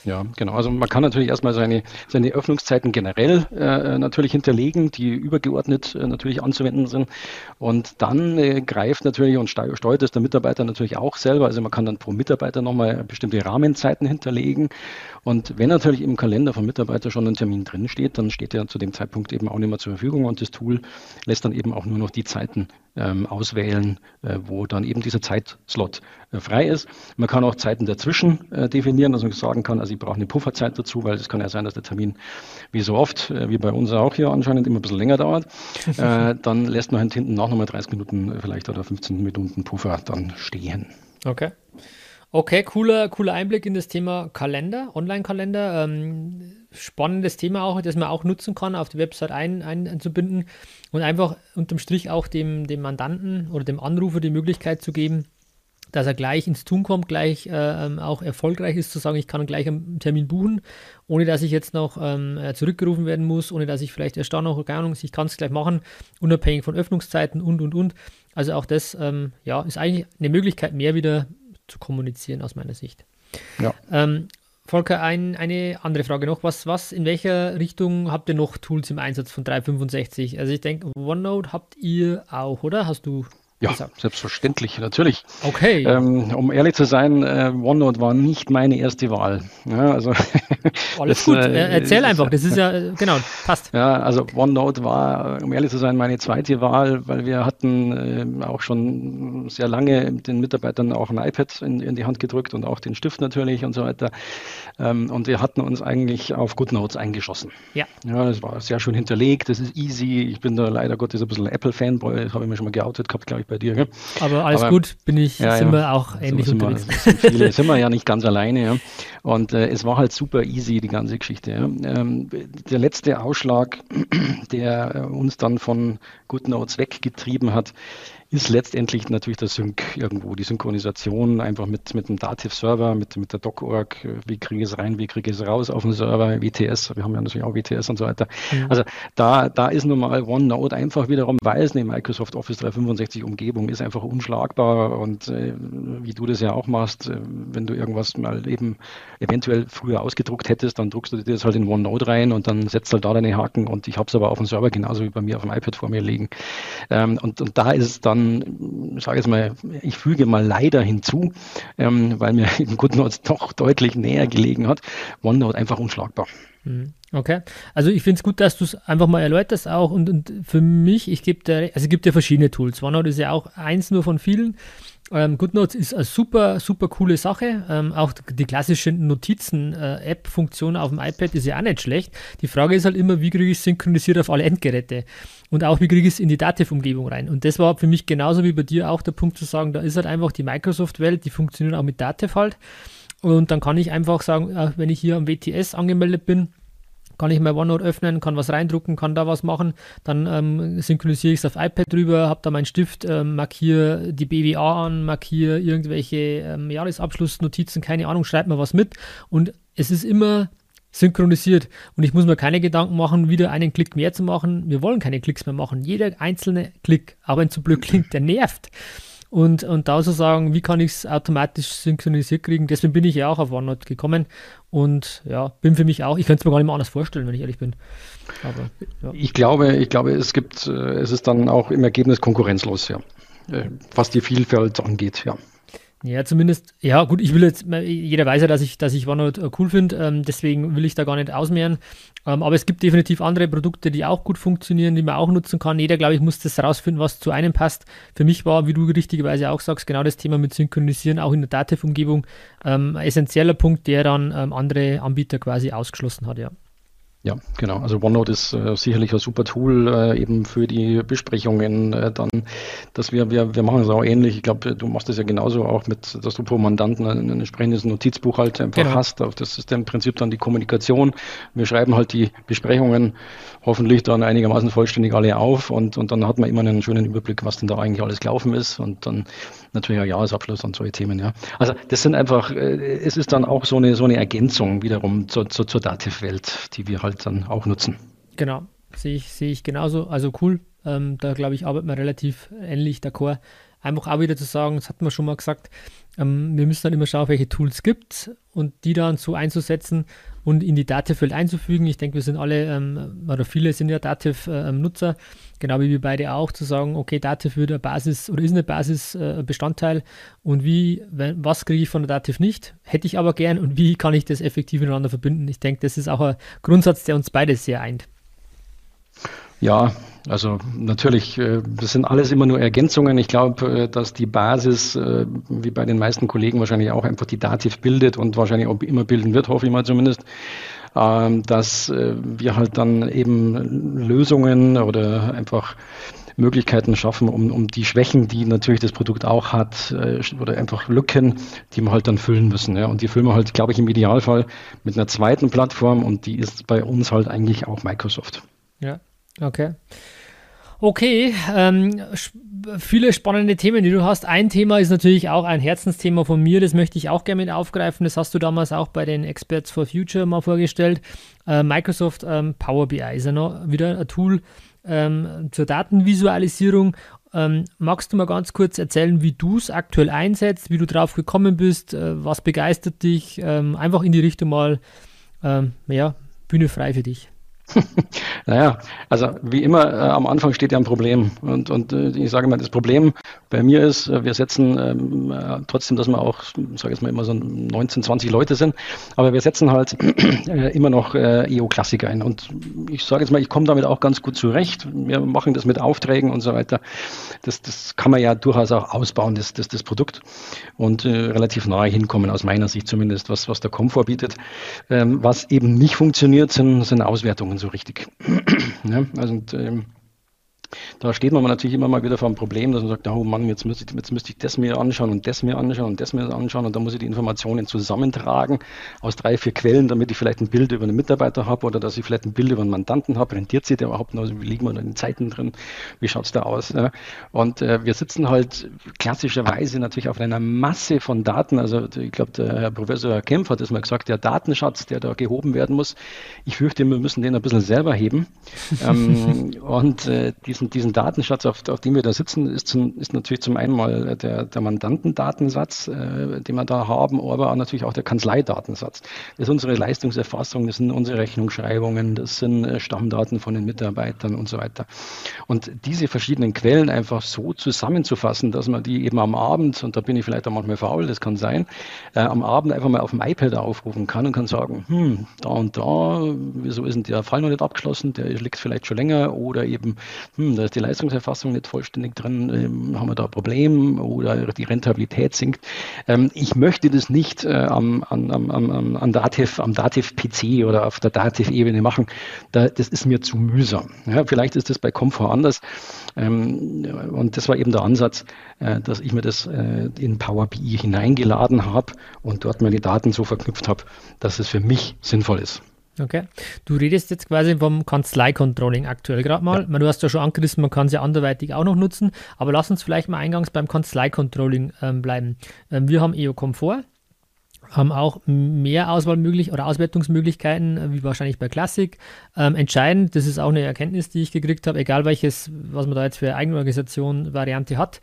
Ja, genau. Also man kann natürlich erstmal seine, seine Öffnungszeiten generell äh, natürlich hinterlegen, die übergeordnet äh, natürlich anzuwenden sind. Und dann äh, greift natürlich und steuert es der Mitarbeiter natürlich auch selber. Also man kann dann pro Mitarbeiter nochmal bestimmte Rahmenzeiten hinterlegen. Und wenn natürlich im Kalender vom Mitarbeiter schon ein Termin drin steht, dann steht er zu dem Zeitpunkt eben auch nicht mehr zur Verfügung und das Tool lässt dann eben auch nur noch die Zeiten ähm, auswählen, äh, wo dann eben dieser Zeitslot äh, frei ist. Man kann auch Zeiten dazwischen äh, definieren, dass man sagen kann, also ich brauche eine Pufferzeit dazu, weil es kann ja sein, dass der Termin wie so oft, äh, wie bei uns auch hier anscheinend immer ein bisschen länger dauert. Äh, dann lässt man hinten nach nochmal 30 Minuten vielleicht oder 15 Minuten Puffer dann stehen. Okay. Okay, cooler, cooler Einblick in das Thema Kalender, Online-Kalender. Ähm, spannendes Thema auch, das man auch nutzen kann, auf die Website ein, ein, einzubinden und einfach unterm Strich auch dem, dem Mandanten oder dem Anrufer die Möglichkeit zu geben, dass er gleich ins Tun kommt, gleich äh, ähm, auch erfolgreich ist, zu sagen, ich kann gleich einen Termin buchen, ohne dass ich jetzt noch ähm, äh, zurückgerufen werden muss, ohne dass ich vielleicht erst da noch, keine Ahnung, ich kann es gleich machen, unabhängig von Öffnungszeiten und und und. Also auch das ähm, ja, ist eigentlich eine Möglichkeit mehr wieder zu kommunizieren aus meiner Sicht. Ja. Ähm, Volker, ein, eine andere Frage noch. Was, was, in welcher Richtung habt ihr noch Tools im Einsatz von 365? Also ich denke, OneNote habt ihr auch, oder? Hast du ja, selbstverständlich, natürlich. Okay. Ähm, um ehrlich zu sein, äh, OneNote war nicht meine erste Wahl. Ja, also Alles das, gut, äh, erzähl ist, einfach, das ist ja, genau, passt. Ja, also OneNote war, um ehrlich zu sein, meine zweite Wahl, weil wir hatten äh, auch schon sehr lange den Mitarbeitern auch ein iPad in, in, die Hand gedrückt und auch den Stift natürlich und so weiter. Ähm, und wir hatten uns eigentlich auf GoodNotes eingeschossen. Ja. Ja, das war sehr schön hinterlegt, das ist easy. Ich bin da leider Gottes ein bisschen Apple-Fanboy, das habe ich mir schon mal geoutet gehabt, glaube ich, bei dir. Gell? Aber alles Aber, gut, bin ich, ja, sind ja. wir auch ähnlich so unterwegs. Wir, sind, viele, sind wir ja nicht ganz alleine. Ja. Und äh, es war halt super easy, die ganze Geschichte. Ähm, der letzte Ausschlag, der äh, uns dann von GoodNotes weggetrieben hat, ist letztendlich natürlich der Sync irgendwo, die Synchronisation einfach mit, mit dem Dativ-Server, mit, mit der Doc-Org, wie kriege ich es rein, wie kriege ich es raus auf den Server, WTS, wir haben ja natürlich auch WTS und so weiter. Mhm. Also da, da ist nun mal OneNote einfach wiederum, weil es eine Microsoft Office 365 Umgebung ist, einfach unschlagbar und äh, wie du das ja auch machst, äh, wenn du irgendwas mal eben eventuell früher ausgedruckt hättest, dann druckst du dir das halt in OneNote rein und dann setzt halt da deine Haken und ich habe es aber auf dem Server genauso wie bei mir auf dem iPad vor mir liegen. Ähm, und, und da ist es dann dann, sage ich mal, ich füge mal leider hinzu, ähm, weil mir GoodNotes doch deutlich näher gelegen hat, OneNote einfach unschlagbar. Mhm. Okay, also ich finde es gut, dass du es einfach mal erläuterst auch und, und für mich, ich gebe dir, also es gibt ja verschiedene Tools. OneNote ist ja auch eins nur von vielen. Ähm, GoodNotes ist eine super, super coole Sache. Ähm, auch die klassische Notizen-App-Funktion auf dem iPad ist ja auch nicht schlecht. Die Frage ist halt immer, wie kriege ich es synchronisiert auf alle Endgeräte? Und auch, wie kriege ich es in die Dativ-Umgebung rein? Und das war für mich genauso wie bei dir auch der Punkt zu sagen, da ist halt einfach die Microsoft-Welt, die funktioniert auch mit Dativ halt. Und dann kann ich einfach sagen, äh, wenn ich hier am WTS angemeldet bin, kann ich mein OneNote öffnen, kann was reindrucken, kann da was machen, dann ähm, synchronisiere ich es auf iPad drüber, habe da meinen Stift, ähm, markiere die BWA an, markiere irgendwelche ähm, Jahresabschlussnotizen, keine Ahnung, schreibe mir was mit und es ist immer synchronisiert und ich muss mir keine Gedanken machen, wieder einen Klick mehr zu machen. Wir wollen keine Klicks mehr machen. Jeder einzelne Klick, aber wenn zu blöd klingt, der nervt. Und, und da so sagen, wie kann ich es automatisch synchronisiert kriegen? Deswegen bin ich ja auch auf OneNote gekommen und ja, bin für mich auch, ich könnte es mir gar nicht mehr anders vorstellen, wenn ich ehrlich bin. Aber, ja. Ich glaube, ich glaube, es gibt, äh, es ist dann auch im Ergebnis konkurrenzlos, ja. Äh, was die Vielfalt angeht, ja. Ja, zumindest, ja gut, ich will jetzt, jeder weiß ja, dass ich, dass ich OneNote äh, cool finde, ähm, deswegen will ich da gar nicht ausmehren. Ähm, aber es gibt definitiv andere Produkte, die auch gut funktionieren, die man auch nutzen kann. Jeder, glaube ich, muss das rausfinden, was zu einem passt. Für mich war, wie du richtigerweise auch sagst, genau das Thema mit Synchronisieren, auch in der Dativ-Umgebung, ähm, essentieller Punkt, der dann ähm, andere Anbieter quasi ausgeschlossen hat, ja. Ja, genau. Also OneNote ist äh, sicherlich ein super Tool äh, eben für die Besprechungen. Äh, dann, dass wir, wir, wir machen es auch ähnlich. Ich glaube, du machst das ja genauso auch mit, dass du pro Mandanten ein, ein entsprechendes Notizbuch halt einfach genau. hast. Das ist im Prinzip dann die Kommunikation. Wir schreiben halt die Besprechungen hoffentlich dann einigermaßen vollständig alle auf und, und dann hat man immer einen schönen Überblick, was denn da eigentlich alles gelaufen ist und dann natürlich auch Jahresabschluss und solche Themen. Ja. Also das sind einfach, äh, es ist dann auch so eine, so eine Ergänzung wiederum zur, zur, zur Dativ-Welt, die wir halt dann auch nutzen. Genau, sehe ich, sehe ich genauso. Also cool. Ähm, da glaube ich, arbeiten wir relativ ähnlich d'accord. Einfach auch wieder zu sagen, das hatten wir schon mal gesagt, ähm, wir müssen dann immer schauen, welche Tools gibt und die dann so einzusetzen und in die Dativ-Welt einzufügen. Ich denke, wir sind alle, ähm, oder viele sind ja Dativ-Nutzer, äh, genau wie wir beide auch, zu sagen, okay, Dativ wird eine Basis oder ist eine Basisbestandteil äh, und wie, wenn, was kriege ich von der Dativ nicht, hätte ich aber gern und wie kann ich das effektiv miteinander verbinden. Ich denke, das ist auch ein Grundsatz, der uns beide sehr eint. Ja, also natürlich, äh, das sind alles immer nur Ergänzungen. Ich glaube, äh, dass die Basis, äh, wie bei den meisten Kollegen wahrscheinlich auch einfach die Dativ bildet und wahrscheinlich auch immer bilden wird, hoffe ich mal zumindest, ähm, dass wir halt dann eben Lösungen oder einfach Möglichkeiten schaffen, um, um die Schwächen, die natürlich das Produkt auch hat, oder einfach Lücken, die wir halt dann füllen müssen. Ja. Und die füllen wir halt, glaube ich, im Idealfall mit einer zweiten Plattform und die ist bei uns halt eigentlich auch Microsoft. Ja, okay. Okay, ähm, viele spannende Themen, die du hast. Ein Thema ist natürlich auch ein Herzensthema von mir, das möchte ich auch gerne mit aufgreifen. Das hast du damals auch bei den Experts for Future mal vorgestellt. Äh, Microsoft ähm, Power BI ist ja noch wieder ein Tool ähm, zur Datenvisualisierung. Ähm, magst du mal ganz kurz erzählen, wie du es aktuell einsetzt, wie du drauf gekommen bist, äh, was begeistert dich? Ähm, einfach in die Richtung mal, ähm, ja, Bühne frei für dich. naja, also wie immer, äh, am Anfang steht ja ein Problem. Und, und äh, ich sage mal, das Problem bei mir ist, äh, wir setzen ähm, äh, trotzdem, dass wir auch, sage ich mal, immer so 19, 20 Leute sind, aber wir setzen halt äh, immer noch äh, EO-Klassik ein. Und ich sage jetzt mal, ich komme damit auch ganz gut zurecht. Wir machen das mit Aufträgen und so weiter. Das, das kann man ja durchaus auch ausbauen, das, das, das Produkt. Und relativ nahe hinkommen, aus meiner Sicht zumindest, was, was der Komfort bietet. Ähm, was eben nicht funktioniert, sind, sind Auswertungen so richtig. ja, also und, ähm, da steht man natürlich immer mal wieder vor einem Problem, dass man sagt, oh Mann, jetzt müsste, ich, jetzt müsste ich das mir anschauen und das mir anschauen und das mir anschauen und dann muss ich die Informationen zusammentragen aus drei, vier Quellen, damit ich vielleicht ein Bild über einen Mitarbeiter habe oder dass ich vielleicht ein Bild über einen Mandanten habe. Rentiert sich der überhaupt noch? Wie liegen wir da in den Zeiten drin? Wie schaut es da aus? Ja? Und äh, wir sitzen halt klassischerweise natürlich auf einer Masse von Daten. Also ich glaube, der Herr Professor Kempf hat das mal gesagt, der Datenschatz, der da gehoben werden muss. Ich fürchte, wir müssen den ein bisschen selber heben. ähm, und äh, diesen diesen, diesen Datenschatz, auf, auf dem wir da sitzen, ist, zum, ist natürlich zum einen mal der, der Mandantendatensatz, äh, den wir da haben, aber natürlich auch der Kanzleidatensatz. Das ist unsere Leistungserfassung, das sind unsere Rechnungsschreibungen, das sind äh, Stammdaten von den Mitarbeitern und so weiter. Und diese verschiedenen Quellen einfach so zusammenzufassen, dass man die eben am Abend, und da bin ich vielleicht auch manchmal faul, das kann sein, äh, am Abend einfach mal auf dem iPad aufrufen kann und kann sagen, hm, da und da, wieso ist denn der Fall noch nicht abgeschlossen, der liegt vielleicht schon länger oder eben, hm, da ist die Leistungserfassung nicht vollständig drin, ähm, haben wir da ein Problem oder die Rentabilität sinkt. Ähm, ich möchte das nicht äh, am, am, am, am Dativ, am Dativ-PC oder auf der Dativ-Ebene machen. Da, das ist mir zu mühsam. Ja, vielleicht ist das bei Komfort anders. Ähm, und das war eben der Ansatz, äh, dass ich mir das äh, in Power BI hineingeladen habe und dort meine Daten so verknüpft habe, dass es für mich sinnvoll ist. Okay. Du redest jetzt quasi vom Kanzlei-Controlling aktuell gerade mal. Ja. Du hast ja schon angerissen, man kann es ja anderweitig auch noch nutzen, aber lass uns vielleicht mal eingangs beim Kanzlei-Controlling ähm, bleiben. Ähm, wir haben EO Komfort, haben auch mehr Auswahlmöglichkeiten oder Auswertungsmöglichkeiten, äh, wie wahrscheinlich bei Classic. Ähm, entscheidend, das ist auch eine Erkenntnis, die ich gekriegt habe, egal welches, was man da jetzt für Eigenorganisation Variante hat,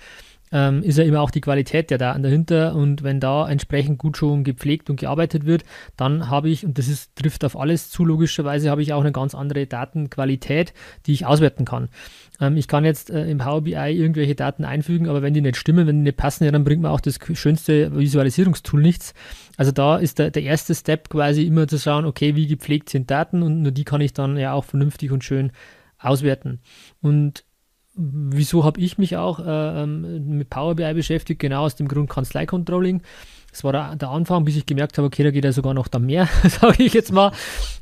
ähm, ist ja immer auch die Qualität der Daten dahinter. Und wenn da entsprechend gut schon gepflegt und gearbeitet wird, dann habe ich, und das ist, trifft auf alles zu, logischerweise habe ich auch eine ganz andere Datenqualität, die ich auswerten kann. Ähm, ich kann jetzt äh, im Power BI irgendwelche Daten einfügen, aber wenn die nicht stimmen, wenn die nicht passen, ja, dann bringt mir auch das schönste Visualisierungstool nichts. Also da ist der, der erste Step quasi immer zu schauen, okay, wie gepflegt sind Daten und nur die kann ich dann ja auch vernünftig und schön auswerten. Und wieso habe ich mich auch äh, ähm, mit Power BI beschäftigt? Genau aus dem Grund Kanzlei-Controlling. Das war der, der, Anfang, bis ich gemerkt habe, okay, da geht ja sogar noch da mehr, sage ich jetzt mal,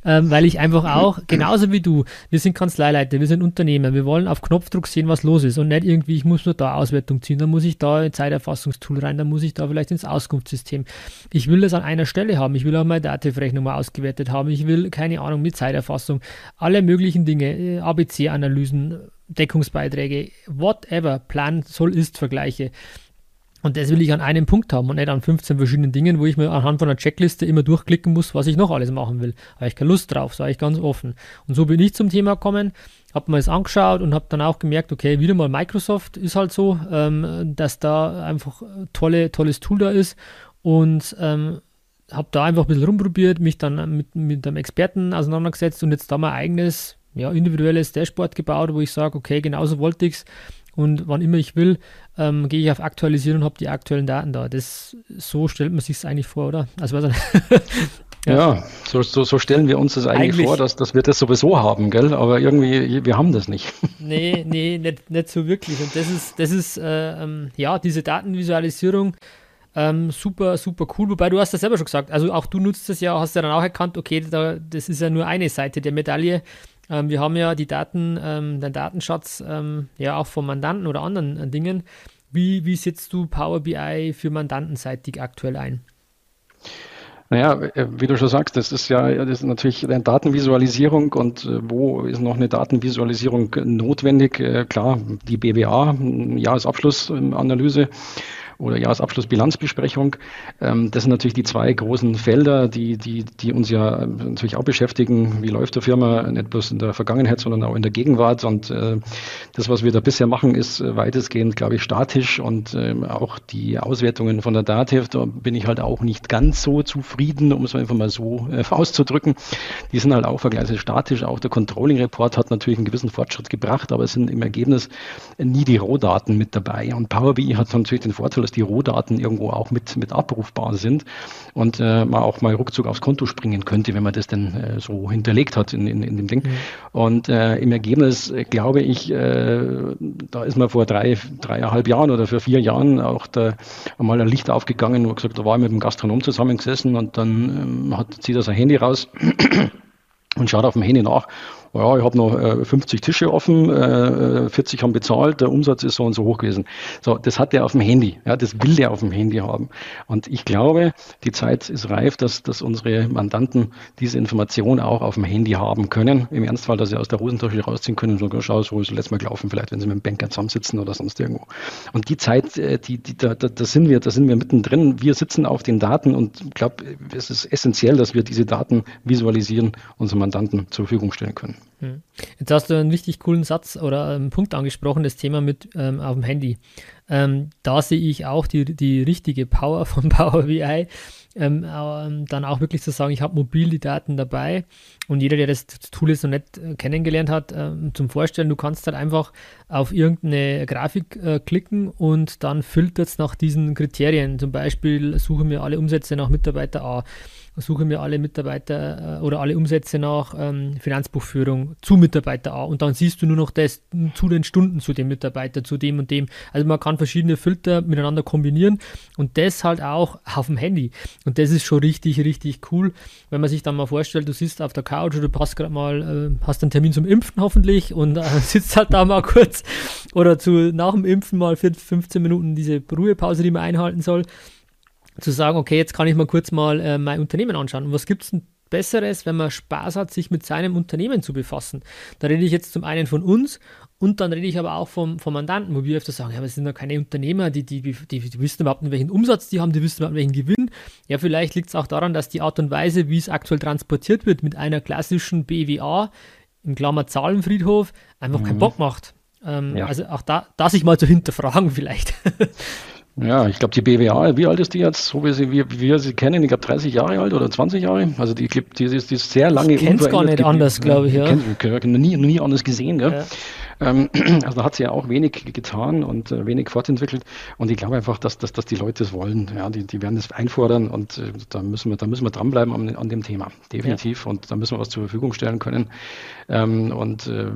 ähm, weil ich einfach auch, genauso wie du, wir sind Kanzleileiter, wir sind Unternehmer, wir wollen auf Knopfdruck sehen, was los ist und nicht irgendwie, ich muss nur da Auswertung ziehen, dann muss ich da ein Zeiterfassungstool rein, dann muss ich da vielleicht ins Auskunftssystem. Ich will das an einer Stelle haben, ich will auch meine Dativ-Rechnung mal ausgewertet haben, ich will, keine Ahnung, mit Zeiterfassung, alle möglichen Dinge, äh, ABC-Analysen, Deckungsbeiträge, whatever, Plan, soll, ist Vergleiche. Und das will ich an einem Punkt haben und nicht an 15 verschiedenen Dingen, wo ich mir anhand von einer Checkliste immer durchklicken muss, was ich noch alles machen will. Habe ich keine Lust drauf, sage ich ganz offen. Und so bin ich zum Thema gekommen, habe mir das angeschaut und habe dann auch gemerkt, okay, wieder mal Microsoft ist halt so, ähm, dass da einfach tolle, tolles Tool da ist und ähm, habe da einfach ein bisschen rumprobiert, mich dann mit, mit einem Experten auseinandergesetzt und jetzt da mein eigenes ja, individuelles Dashboard gebaut, wo ich sage, okay, genauso wollte ich es. Und wann immer ich will, ähm, gehe ich auf Aktualisieren und habe die aktuellen Daten da. Das, so stellt man sich es eigentlich vor, oder? Also, also ja, ja so, so, so, stellen wir uns das eigentlich, eigentlich, vor, dass, dass wir das sowieso haben, gell? Aber irgendwie, wir haben das nicht. nee, nee, nicht, nicht so wirklich. Und das ist, das ist äh, ähm, ja, diese Datenvisualisierung, ähm, super, super cool. Wobei du hast das selber schon gesagt. Also auch du nutzt das ja, hast ja dann auch erkannt, okay, da, das ist ja nur eine Seite der Medaille. Ähm, wir haben ja die Daten, ähm, den Datenschatz ähm, ja auch von Mandanten oder anderen äh, Dingen. Wie, wie setzt du Power BI für mandantenseitig aktuell ein? Naja, äh, wie du schon sagst, das ist ja das ist natürlich eine Datenvisualisierung und äh, wo ist noch eine Datenvisualisierung notwendig? Klar, die BWA, Jahresabschlussanalyse oder Jahresabschlussbilanzbesprechung. Ähm, das sind natürlich die zwei großen Felder, die, die, die uns ja natürlich auch beschäftigen. Wie läuft der Firma nicht bloß in der Vergangenheit, sondern auch in der Gegenwart. Und äh, das, was wir da bisher machen, ist weitestgehend, glaube ich, statisch und äh, auch die Auswertungen von der DATEV, da bin ich halt auch nicht ganz so zufrieden, um es einfach mal so äh, auszudrücken. Die sind halt auch vergleichsweise statisch. Auch der Controlling Report hat natürlich einen gewissen Fortschritt gebracht, aber es sind im Ergebnis nie die Rohdaten mit dabei. Und Power BI hat natürlich den Vorteil, dass die Rohdaten irgendwo auch mit, mit abrufbar sind und äh, man auch mal ruckzuck aufs Konto springen könnte, wenn man das denn äh, so hinterlegt hat in, in, in dem Ding. Mhm. Und äh, im Ergebnis äh, glaube ich, äh, da ist man vor drei, dreieinhalb Jahren oder für vier Jahren auch da einmal ein Licht aufgegangen und gesagt, da war ich mit dem Gastronom zusammengesessen und dann ähm, hat, zieht er sein Handy raus und schaut auf dem Handy nach ja, ich habe noch äh, 50 Tische offen, äh, 40 haben bezahlt, der Umsatz ist so und so hoch gewesen. So, das hat er auf dem Handy, ja, das will er auf dem Handy haben. Und ich glaube, die Zeit ist reif, dass, dass unsere Mandanten diese Information auch auf dem Handy haben können. Im Ernstfall, dass sie aus der Hosentasche rausziehen können und sagen, schau, so ist letztes Mal gelaufen, vielleicht, wenn sie mit dem Banker zusammensitzen oder sonst irgendwo. Und die Zeit, äh, die, die, da, da, da sind wir, da sind wir mittendrin. Wir sitzen auf den Daten und ich glaube, es ist essentiell, dass wir diese Daten visualisieren, unseren Mandanten zur Verfügung stellen können. Hm. Jetzt hast du einen richtig coolen Satz oder einen Punkt angesprochen, das Thema mit ähm, auf dem Handy. Ähm, da sehe ich auch die, die richtige Power von Power BI, ähm, ähm, dann auch wirklich zu sagen, ich habe mobil die Daten dabei und jeder, der das Tool jetzt noch nicht äh, kennengelernt hat, äh, zum Vorstellen, du kannst halt einfach auf irgendeine Grafik äh, klicken und dann filtert es nach diesen Kriterien. Zum Beispiel suche mir alle Umsätze nach Mitarbeiter A suche mir alle Mitarbeiter äh, oder alle Umsätze nach ähm, Finanzbuchführung zu Mitarbeiter A und dann siehst du nur noch das zu den Stunden zu dem Mitarbeiter, zu dem und dem. Also man kann verschiedene Filter miteinander kombinieren und das halt auch auf dem Handy. Und das ist schon richtig, richtig cool, wenn man sich dann mal vorstellt, du sitzt auf der Couch oder du hast gerade mal, äh, hast einen Termin zum Impfen hoffentlich und äh, sitzt halt da mal kurz oder zu nach dem Impfen mal 15 Minuten diese Ruhepause, die man einhalten soll zu sagen, okay, jetzt kann ich mal kurz mal äh, mein Unternehmen anschauen. Und was gibt es denn Besseres, wenn man Spaß hat, sich mit seinem Unternehmen zu befassen? Da rede ich jetzt zum einen von uns und dann rede ich aber auch vom, vom Mandanten, wo wir öfter sagen, ja, aber es sind doch keine Unternehmer, die, die, die, die wissen überhaupt nicht, welchen Umsatz die haben, die wissen überhaupt nicht, welchen Gewinn. Ja, vielleicht liegt es auch daran, dass die Art und Weise, wie es aktuell transportiert wird, mit einer klassischen BWA, im Klammer Zahlenfriedhof, einfach mhm. keinen Bock macht. Ähm, ja. Also auch da, da sich mal zu hinterfragen vielleicht. Ja, ich glaube, die BWA, wie alt ist die jetzt? So wie, sie, wie, wie wir sie kennen, ich glaube 30 Jahre alt oder 20 Jahre. Also die, die, die, ist, die ist sehr lange. Ich kenne es gar nicht anders, glaube ich. Ja. Kenn, nie, nie anders gesehen. Gell? Ja. Ähm, also da hat sie ja auch wenig getan und äh, wenig fortentwickelt. Und ich glaube einfach, dass, dass, dass die Leute es wollen. Ja, die, die werden es einfordern und äh, da müssen wir, da müssen wir dranbleiben an, an dem Thema. Definitiv. Ja. Und da müssen wir was zur Verfügung stellen können. Ähm, und äh,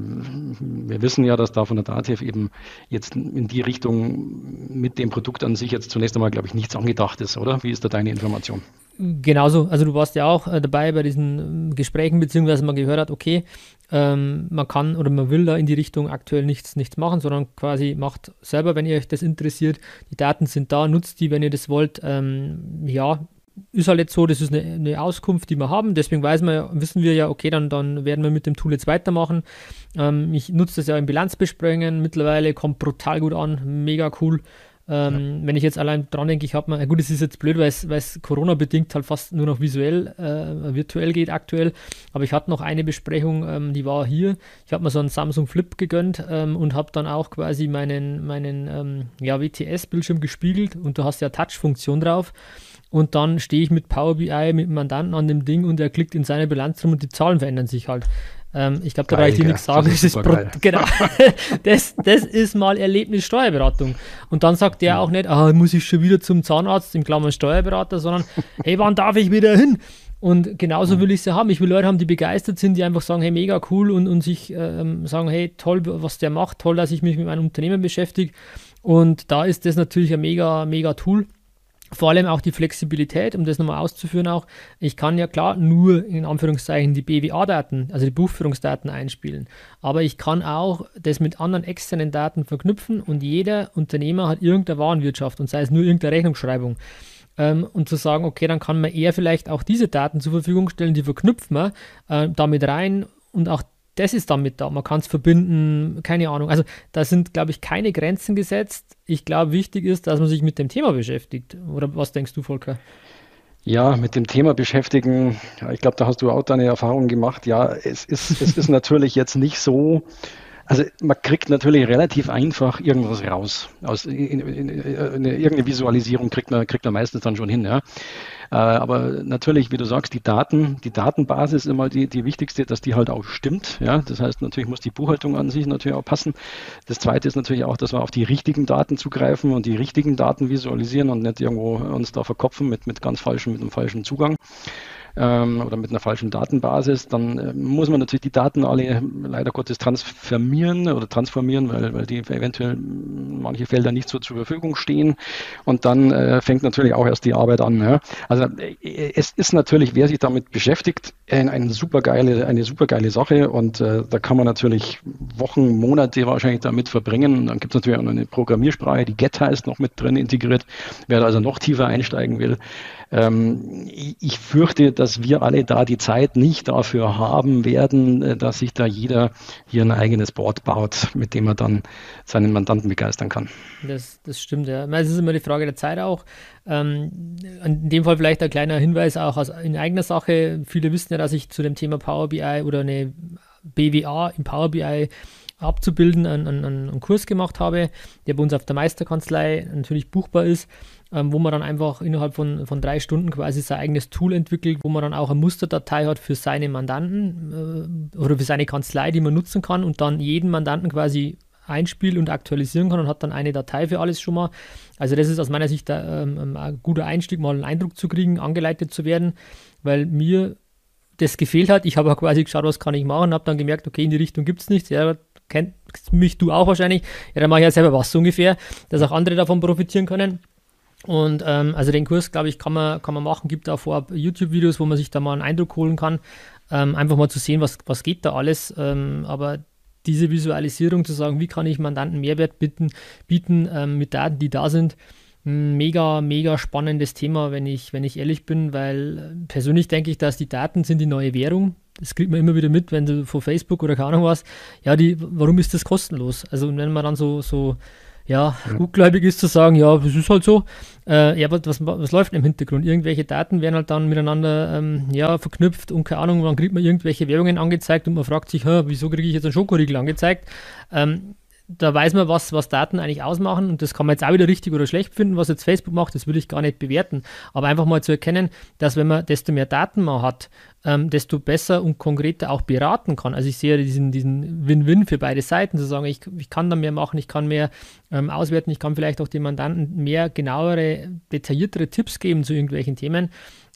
wir wissen ja, dass da von der DATEV eben jetzt in die Richtung mit dem Produkt an sich jetzt zunächst einmal, glaube ich, nichts angedacht ist, oder? Wie ist da deine Information? Genauso, also du warst ja auch äh, dabei bei diesen ähm, Gesprächen, beziehungsweise man gehört hat, okay, ähm, man kann oder man will da in die Richtung aktuell nichts, nichts machen, sondern quasi macht selber, wenn ihr euch das interessiert. Die Daten sind da, nutzt die, wenn ihr das wollt. Ähm, ja, ist halt jetzt so, das ist eine, eine, Auskunft, die wir haben. Deswegen weiß man, wissen wir ja, okay, dann, dann werden wir mit dem Tool jetzt weitermachen. Ähm, ich nutze das ja in Bilanzbesprechungen mittlerweile, kommt brutal gut an, mega cool. Ähm, ja. Wenn ich jetzt allein dran denke, ich habe mal, gut, es ist jetzt blöd, weil es Corona-bedingt halt fast nur noch visuell, äh, virtuell geht aktuell, aber ich hatte noch eine Besprechung, ähm, die war hier. Ich habe mir so einen Samsung Flip gegönnt ähm, und habe dann auch quasi meinen, meinen ähm, ja, WTS-Bildschirm gespiegelt und du hast ja Touch-Funktion drauf. Und dann stehe ich mit Power BI mit dem Mandanten an dem Ding und er klickt in seine Bilanz rum und die Zahlen verändern sich halt. Ähm, ich glaube, da brauche ich dir nichts sagen. Das ist, das ist genau. das, das ist mal Erlebnis Steuerberatung. Und dann sagt der auch nicht, ah, muss ich schon wieder zum Zahnarzt, im Klammern Steuerberater, sondern hey, wann darf ich wieder hin? Und genauso will ich es ja haben. Ich will Leute haben, die begeistert sind, die einfach sagen, hey, mega cool und, und sich ähm, sagen, hey, toll, was der macht, toll, dass ich mich mit meinem Unternehmen beschäftige. Und da ist das natürlich ein mega, mega Tool. Vor allem auch die Flexibilität, um das nochmal auszuführen auch. Ich kann ja klar nur in Anführungszeichen die BWA-Daten, also die Buchführungsdaten einspielen. Aber ich kann auch das mit anderen externen Daten verknüpfen und jeder Unternehmer hat irgendeine Warenwirtschaft und sei es nur irgendeine Rechnungsschreibung. Ähm, und zu sagen, okay, dann kann man eher vielleicht auch diese Daten zur Verfügung stellen, die verknüpfen wir äh, damit rein und auch das ist damit da. Man kann es verbinden, keine Ahnung. Also da sind, glaube ich, keine Grenzen gesetzt. Ich glaube, wichtig ist, dass man sich mit dem Thema beschäftigt. Oder was denkst du, Volker? Ja, mit dem Thema beschäftigen, ich glaube, da hast du auch deine Erfahrungen gemacht. Ja, es ist, es ist natürlich jetzt nicht so, also man kriegt natürlich relativ einfach irgendwas raus. Aus in, in, in, irgendeine Visualisierung kriegt man, kriegt man meistens dann schon hin. Ja. Äh, aber natürlich, wie du sagst, die Daten, die Datenbasis ist immer die, die wichtigste, dass die halt auch stimmt. Ja. Das heißt, natürlich muss die Buchhaltung an sich natürlich auch passen. Das zweite ist natürlich auch, dass wir auf die richtigen Daten zugreifen und die richtigen Daten visualisieren und nicht irgendwo uns da verkopfen mit, mit ganz falschem, mit einem falschen Zugang ähm, oder mit einer falschen Datenbasis, dann äh, muss man natürlich die Daten alle leider Gottes transformieren oder transformieren, weil, weil die eventuell manche Felder nicht so zur Verfügung stehen. Und dann äh, fängt natürlich auch erst die Arbeit an. Ja. Also äh, es ist natürlich, wer sich damit beschäftigt, ein, eine super geile, eine super geile Sache und äh, da kann man natürlich Wochen, Monate wahrscheinlich damit verbringen. Dann gibt es natürlich auch noch eine Programmiersprache, die Get heißt, noch mit drin integriert. Wer da also noch tiefer einsteigen will, ähm, ich fürchte, dass wir alle da die Zeit nicht dafür haben werden, äh, dass sich da jeder hier ein eigenes Board baut, mit dem er dann seinen Mandanten begeistern kann. Das, das stimmt, ja. Es ist immer die Frage der Zeit auch. Ähm, in dem Fall vielleicht ein kleiner Hinweis auch aus, in eigener Sache. Viele wissen ja, dass ich zu dem Thema Power BI oder eine BWA im Power BI abzubilden, einen, einen, einen Kurs gemacht habe, der bei uns auf der Meisterkanzlei natürlich buchbar ist ähm, wo man dann einfach innerhalb von, von drei Stunden quasi sein eigenes Tool entwickelt, wo man dann auch eine Musterdatei hat für seine Mandanten äh, oder für seine Kanzlei, die man nutzen kann und dann jeden Mandanten quasi einspielen und aktualisieren kann und hat dann eine Datei für alles schon mal. Also das ist aus meiner Sicht ähm, ähm, ein guter Einstieg, mal einen Eindruck zu kriegen, angeleitet zu werden, weil mir das gefehlt hat. Ich habe auch quasi geschaut, was kann ich machen, habe dann gemerkt, okay, in die Richtung gibt es nichts. Ja, kennt mich du auch wahrscheinlich. Ja, dann mache ich ja selber was so ungefähr, dass auch andere davon profitieren können. Und ähm, also den Kurs, glaube ich, kann man, kann man machen. Gibt auch vorab YouTube-Videos, wo man sich da mal einen Eindruck holen kann. Ähm, einfach mal zu sehen, was, was geht da alles. Ähm, aber diese Visualisierung zu sagen, wie kann ich Mandanten Mehrwert bieten, bieten ähm, mit Daten, die da sind, ein mega, mega spannendes Thema, wenn ich, wenn ich ehrlich bin, weil äh, persönlich denke ich, dass die Daten sind die neue Währung. Das kriegt man immer wieder mit, wenn du von Facebook oder keine Ahnung was, ja, die, warum ist das kostenlos? Also wenn man dann so, so ja, gutgläubig ist zu sagen, ja, das ist halt so. Äh, ja, aber was, was läuft im Hintergrund? Irgendwelche Daten werden halt dann miteinander ähm, ja, verknüpft und keine Ahnung, wann kriegt man irgendwelche Werbungen angezeigt und man fragt sich, wieso kriege ich jetzt einen Schokoriegel angezeigt? Ähm, da weiß man, was, was Daten eigentlich ausmachen und das kann man jetzt auch wieder richtig oder schlecht finden, was jetzt Facebook macht, das würde ich gar nicht bewerten. Aber einfach mal zu erkennen, dass wenn man desto mehr Daten man hat, ähm, desto besser und konkreter auch beraten kann. Also ich sehe diesen, diesen Win-Win für beide Seiten, zu sagen, ich, ich kann da mehr machen, ich kann mehr ähm, auswerten, ich kann vielleicht auch den Mandanten mehr genauere, detailliertere Tipps geben zu irgendwelchen Themen.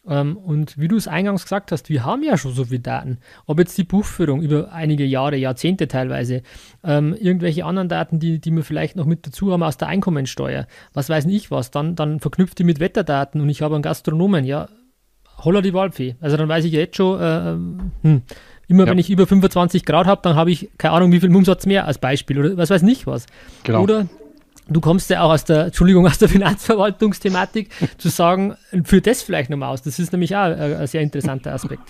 Ähm, und wie du es eingangs gesagt hast, wir haben ja schon so viele Daten. Ob jetzt die Buchführung über einige Jahre, Jahrzehnte teilweise, ähm, irgendwelche anderen Daten, die, die wir vielleicht noch mit dazu haben aus der Einkommensteuer, was weiß ich was, dann, dann verknüpft die mit Wetterdaten und ich habe einen Gastronomen, ja, holla die Waldfee. Also dann weiß ich jetzt schon, äh, ähm, hm, immer ja. wenn ich über 25 Grad habe, dann habe ich keine Ahnung, wie viel Umsatz mehr als Beispiel oder was weiß nicht was. Genau. Oder Du kommst ja auch aus der, Entschuldigung, aus der Finanzverwaltungsthematik, zu sagen, führt das vielleicht nochmal aus. Das ist nämlich auch ein, sehr interessanter Aspekt.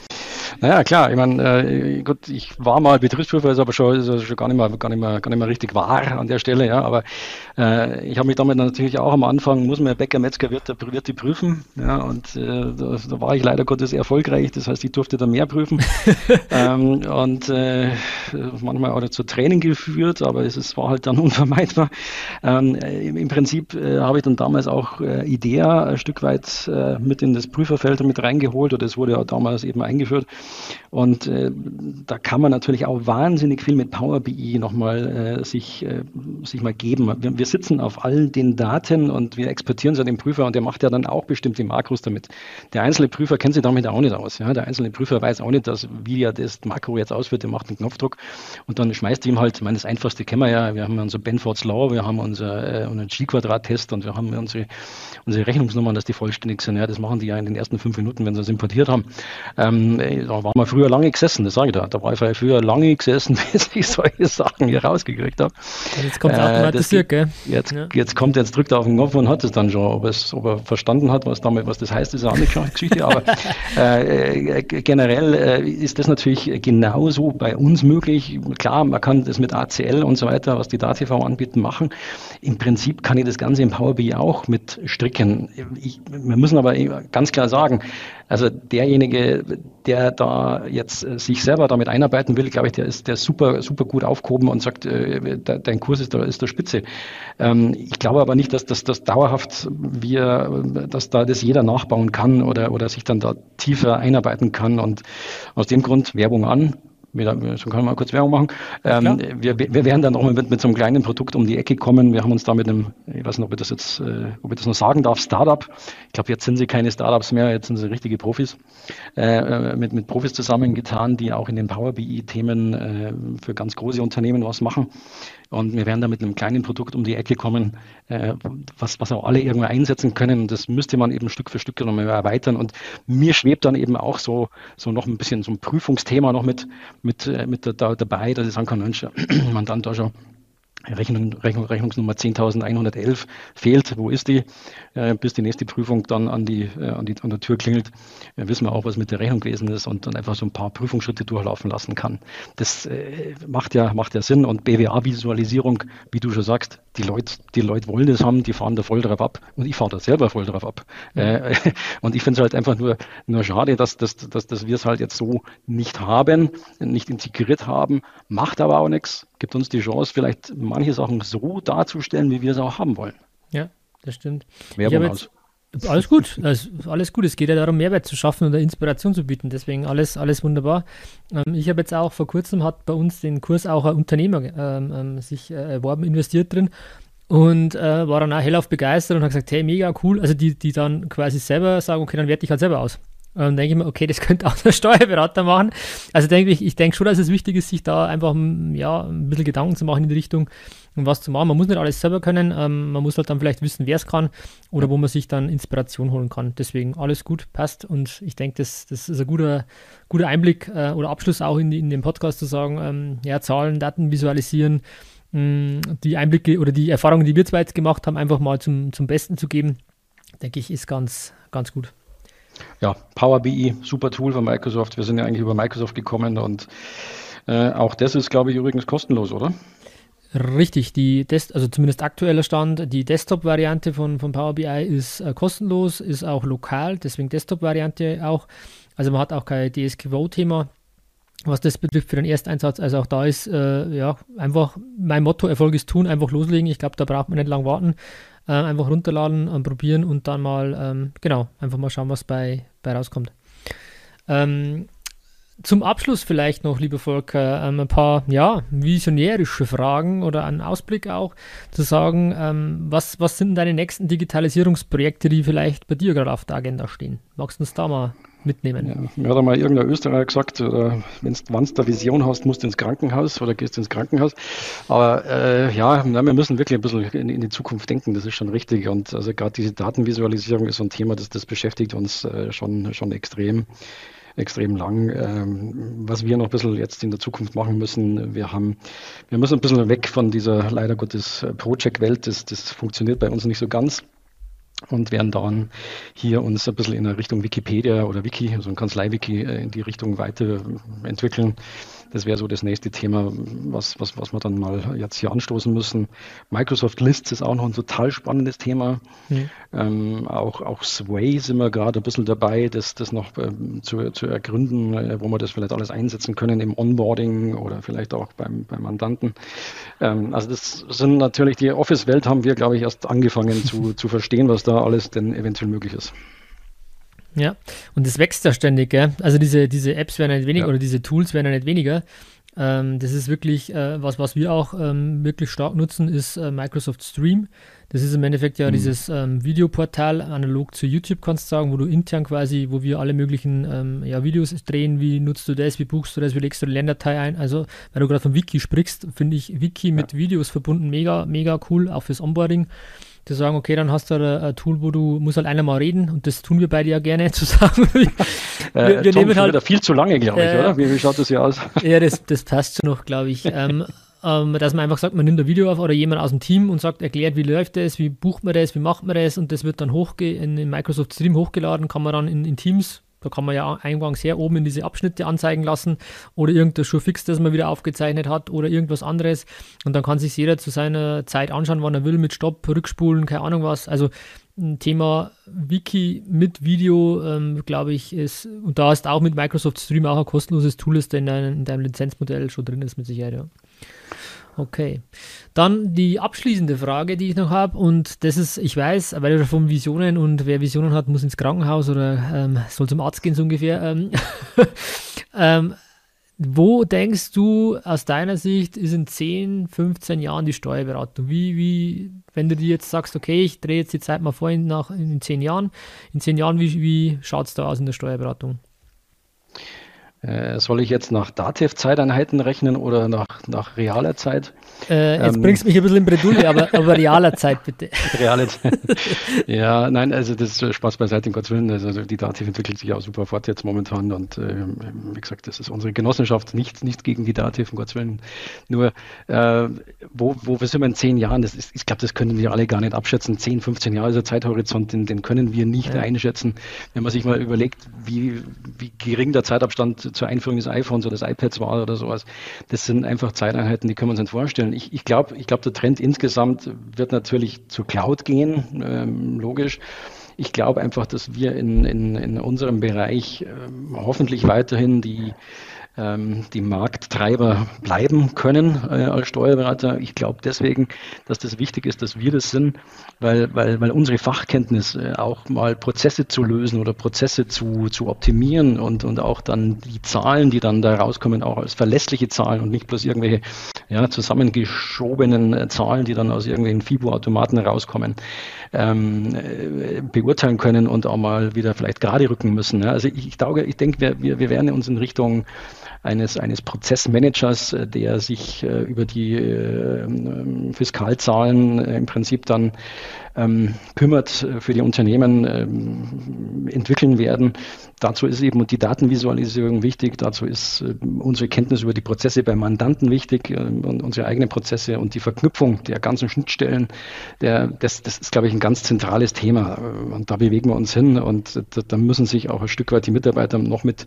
Naja, klar, ich meine, äh, gut, ich war mal Betriebsprüfer, ist aber schon, ist schon gar, nicht mehr, gar, nicht mehr, gar nicht mehr richtig wahr an der Stelle, ja, aber äh, ich habe mich damit natürlich auch am Anfang, muss man Bäcker, Metzger, Wirt, Wirt die prüfen, ja, und äh, da, da, war ich leider Gottes erfolgreich, das heißt, ich durfte da mehr prüfen ähm, und äh, manchmal auch zu Training geführt, aber es, es war halt dann unvermeidbar. Ähm, Im Prinzip äh, habe ich dann damals auch äh, IDEA ein Stück weit äh, mit in das Prüferfeld mit reingeholt oder es wurde ja damals eben eingeführt Und äh, da kann man natürlich auch wahnsinnig viel mit Power BI nochmal äh, sich, äh, sich mal geben. Wir, wir, sitzen auf all den Daten und wir exportieren sie an den Prüfer und der macht ja dann auch bestimmte Makros damit. Der einzelne Prüfer kennt sich damit auch nicht aus. Ja? Der einzelne Prüfer weiß auch nicht, dass, wie er das Makro jetzt ausführt. Der macht einen Knopfdruck und dann schmeißt ihm halt, ich meine, das einfachste kennen wir ja, wir haben unser Benford's Law, wir haben unser, äh, unseren G-Quadrat-Test und wir haben unsere, unsere Rechnungsnummern, dass die vollständig sind. Ja? Das machen die ja in den ersten fünf Minuten, wenn sie es importiert haben. Ähm, äh, da waren wir früher lange gesessen, das sage ich da. Da war ich früher lange gesessen, bis ich solche Sachen hier rausgekriegt habe. Jetzt kommt automatisiert, äh, gell? Jetzt, ja. jetzt kommt, jetzt drückt er auf den Knopf und hat es dann schon. Ob, es, ob er verstanden hat, was damit, was das heißt, ist eine andere Geschichte. Aber äh, generell äh, ist das natürlich genauso bei uns möglich. Klar, man kann das mit ACL und so weiter, was die DATV anbieten, machen. Im Prinzip kann ich das Ganze im Power BI auch mit stricken. Ich, wir müssen aber ganz klar sagen, also derjenige, der da jetzt äh, sich selber damit einarbeiten will, glaube ich, der ist der super, super gut aufgehoben und sagt, äh, dein Kurs ist, da, ist der Spitze. Ähm, ich glaube aber nicht, dass das, das dauerhaft wir, dass da das jeder nachbauen kann oder, oder sich dann da tiefer einarbeiten kann. Und aus dem Grund Werbung an, so kann man mal kurz Werbung machen. Ähm, wir, wir werden dann nochmal mit, mit so einem kleinen Produkt um die Ecke kommen. Wir haben uns da mit einem, ich weiß nicht, ob ich das jetzt, äh, ob ich das noch sagen darf, Startup. Ich glaube, jetzt sind sie keine Startups mehr, jetzt sind sie richtige Profis, äh, äh mit, mit Profis zusammengetan, die auch in den Power BI-Themen äh, für ganz große Unternehmen was machen. Und wir werden da mit einem kleinen Produkt um die Ecke kommen, äh, was, was auch alle irgendwo einsetzen können. Das müsste man eben Stück für Stück nochmal erweitern. Und mir schwebt dann eben auch so, so noch ein bisschen so ein Prüfungsthema noch mit, mit, äh, mit da, dabei, dass ich sagen kann, Mensch, man dann da schon Rechnung, Rechnung, Rechnungsnummer 10.111 fehlt, wo ist die? Äh, bis die nächste Prüfung dann an, die, äh, an, die, an der Tür klingelt, äh, wissen wir auch, was mit der Rechnung gewesen ist und dann einfach so ein paar Prüfungsschritte durchlaufen lassen kann. Das macht, ja, macht ja Sinn und BWA-Visualisierung, wie du schon sagst, die Leute, die Leute wollen das haben, die fahren da voll drauf ab und ich fahre da selber voll drauf ab. Mhm. und ich finde es halt einfach nur, nur schade, dass, dass, dass, dass wir es halt jetzt so nicht haben, nicht integriert haben, macht aber auch nichts, gibt uns die Chance, vielleicht manche Sachen so darzustellen, wie wir es auch haben wollen. Ja, das stimmt. Werbung aus. Alles gut, also alles gut. Es geht ja darum, Mehrwert zu schaffen und Inspiration zu bieten. Deswegen alles, alles wunderbar. Ähm, ich habe jetzt auch vor kurzem hat bei uns den Kurs auch ein Unternehmer ähm, ähm sich äh, erworben, investiert drin und äh, war dann auch hellauf begeistert und hat gesagt, hey, mega cool. Also die, die dann quasi selber sagen, okay, dann werte ich halt selber aus. Und dann denke ich mir, okay, das könnte auch der Steuerberater machen. Also denke ich, ich denke schon, dass es wichtig ist, sich da einfach ja, ein bisschen Gedanken zu machen in die Richtung, um was zu machen. Man muss nicht alles selber können, ähm, man muss halt dann vielleicht wissen, wer es kann oder wo man sich dann Inspiration holen kann. Deswegen alles gut, passt und ich denke, das, das ist ein guter, guter Einblick äh, oder Abschluss auch in, in dem Podcast zu sagen, ähm, ja, Zahlen, Daten visualisieren, mh, die Einblicke oder die Erfahrungen, die wir zwei jetzt gemacht haben, einfach mal zum, zum Besten zu geben, denke ich, ist ganz, ganz gut. Ja, Power BI, super Tool von Microsoft. Wir sind ja eigentlich über Microsoft gekommen und äh, auch das ist, glaube ich, übrigens kostenlos, oder? Richtig, die Des also zumindest aktueller Stand, die Desktop-Variante von, von Power BI ist äh, kostenlos, ist auch lokal, deswegen Desktop-Variante auch. Also man hat auch kein DSGVO-Thema, was das betrifft für den Ersteinsatz. Also auch da ist äh, ja einfach mein Motto, Erfolg ist tun, einfach loslegen. Ich glaube, da braucht man nicht lang warten. Äh, einfach runterladen, äh, probieren und dann mal, ähm, genau, einfach mal schauen, was bei, bei rauskommt. Ähm, zum Abschluss vielleicht noch, liebe Volker, ähm, ein paar ja, visionärische Fragen oder einen Ausblick auch zu sagen, ähm, was, was sind deine nächsten Digitalisierungsprojekte, die vielleicht bei dir gerade auf der Agenda stehen? Magst du uns da mal mitnehmen. Ja, mir hat einmal irgendein Österreicher gesagt, wenn du eine Vision hast, musst du ins Krankenhaus oder gehst ins Krankenhaus. Aber äh, ja, na, wir müssen wirklich ein bisschen in, in, die Zukunft denken, das ist schon richtig. Und also gerade diese Datenvisualisierung ist so ein Thema, das, das beschäftigt uns äh, schon, schon extrem extrem lang. Ähm, was wir noch ein bisschen jetzt in der Zukunft machen müssen, wir haben, wir müssen ein bisschen weg von dieser leider Gottes Project-Welt. Das, das funktioniert bei uns nicht so ganz und werden dann hier uns ein bisschen in Richtung Wikipedia oder Wiki, also ein Kanzlei-Wiki äh, in die Richtung weiterentwickeln. Das wäre so das nächste Thema, was, was, was wir dann mal jetzt hier anstoßen müssen. Microsoft Lists ist auch noch ein total spannendes Thema. Mhm. Ähm, auch, auch Sway sind wir gerade ein bisschen dabei, das, das noch ähm, zu, zu ergründen, äh, wo wir das vielleicht alles einsetzen können im Onboarding oder vielleicht auch beim, beim Mandanten. Ähm, also das sind natürlich die Office-Welt haben wir, glaube ich, erst angefangen zu, zu verstehen, was da alles denn eventuell möglich ist. Ja, und das wächst ja ständig, gell? Also diese, diese Apps werden ja nicht weniger ja. oder diese Tools werden ja nicht weniger. Ähm, das ist wirklich äh, was, was wir auch ähm, wirklich stark nutzen, ist äh, Microsoft Stream. Das ist im Endeffekt ja mhm. dieses ähm, Videoportal, analog zu YouTube kannst du sagen, wo du intern quasi, wo wir alle möglichen ähm, ja, Videos drehen, wie nutzt du das, wie buchst du das, wie legst du die Lerndatei ein. Also, weil du gerade von Wiki sprichst, finde ich Wiki ja. mit Videos verbunden mega, mega cool, auch fürs Onboarding zu sagen, okay, dann hast du ein, ein, Tool, wo du musst halt einer mal reden und das tun wir beide ja gerne, zu sagen. wir, äh, wir Tom, nehmen halt viel zu lange, glaube ich, äh, oder? Wie, wie, schaut das hier aus? ja, das, das passt schon noch, glaube ich. ähm, ähm, dass man einfach sagt, man nimmt ein Video auf oder jemand aus dem Team und sagt, erklärt, wie läuft das, wie bucht man das, wie macht man das und das wird dann hochge in, in Microsoft Stream hochgeladen, kann man dann in, in Teams da kann man ja eingangs sehr oben in diese Abschnitte anzeigen lassen oder irgendein Showfix, das man wieder aufgezeichnet hat oder irgendwas anderes. Und dann kann sich jeder zu seiner Zeit anschauen, wann er will, mit Stopp, Rückspulen, keine Ahnung was. Also ein Thema Wiki mit Video, ähm, glaube ich, ist, und da ist auch mit Microsoft Stream auch ein kostenloses Tool, das in, dein, in deinem Lizenzmodell schon drin ist, mit Sicherheit, ja. Okay. Dann die abschließende Frage, die ich noch habe, und das ist, ich weiß, weil du von Visionen und wer Visionen hat, muss ins Krankenhaus oder ähm, soll zum Arzt gehen, so ungefähr. Ähm, ähm, wo denkst du aus deiner Sicht ist in 10, 15 Jahren die Steuerberatung? Wie, wie, wenn du dir jetzt sagst, okay, ich drehe jetzt die Zeit mal vor nach in 10 Jahren, in 10 Jahren, wie, wie schaut es da aus in der Steuerberatung? Äh, soll ich jetzt nach Dativ-Zeiteinheiten rechnen oder nach, nach realer Zeit? Äh, jetzt ähm, bringst du mich ein bisschen in Bredouille, aber, aber realer Zeit bitte. Reale Zeit. ja, nein, also das ist Spaß beiseite, in Gottes Willen. Also die Dativ entwickelt sich auch super fort jetzt momentan und äh, wie gesagt, das ist unsere Genossenschaft, nicht, nicht gegen die Dativ, in Gottes Willen. Nur, äh, wo, wo sind wir in zehn Jahren? Das ist, ich glaube, das können wir alle gar nicht abschätzen. Zehn, 15 Jahre ist der Zeithorizont, den, den können wir nicht ja. einschätzen. Wenn man sich mal überlegt, wie, wie gering der Zeitabstand zur Einführung des iPhones oder des iPads war oder sowas. Das sind einfach Zeiteinheiten, die können wir uns nicht vorstellen. Ich, ich glaube, ich glaub, der Trend insgesamt wird natürlich zur Cloud gehen, ähm, logisch. Ich glaube einfach, dass wir in, in, in unserem Bereich ähm, hoffentlich weiterhin die ähm, die Markttreiber bleiben können äh, als Steuerberater. Ich glaube deswegen, dass das wichtig ist, dass wir das sind, weil, weil, weil unsere Fachkenntnis äh, auch mal Prozesse zu lösen oder Prozesse zu, zu optimieren und, und auch dann die Zahlen, die dann da rauskommen, auch als verlässliche Zahlen und nicht bloß irgendwelche ja, zusammengeschobenen äh, Zahlen, die dann aus irgendwelchen FIBO-Automaten rauskommen, ähm, äh, beurteilen können und auch mal wieder vielleicht gerade rücken müssen. Ja. Also ich, ich, ich denke, wir, wir, wir werden uns in Richtung eines, eines Prozessmanagers, äh, der sich äh, über die äh, Fiskalzahlen im Prinzip dann ähm, kümmert, für die Unternehmen ähm, entwickeln werden. Dazu ist eben die Datenvisualisierung wichtig, dazu ist äh, unsere Kenntnis über die Prozesse beim Mandanten wichtig äh, und unsere eigenen Prozesse und die Verknüpfung der ganzen Schnittstellen, der, das, das ist, glaube ich, ein ganz zentrales Thema und da bewegen wir uns hin und da, da müssen sich auch ein Stück weit die Mitarbeiter noch mit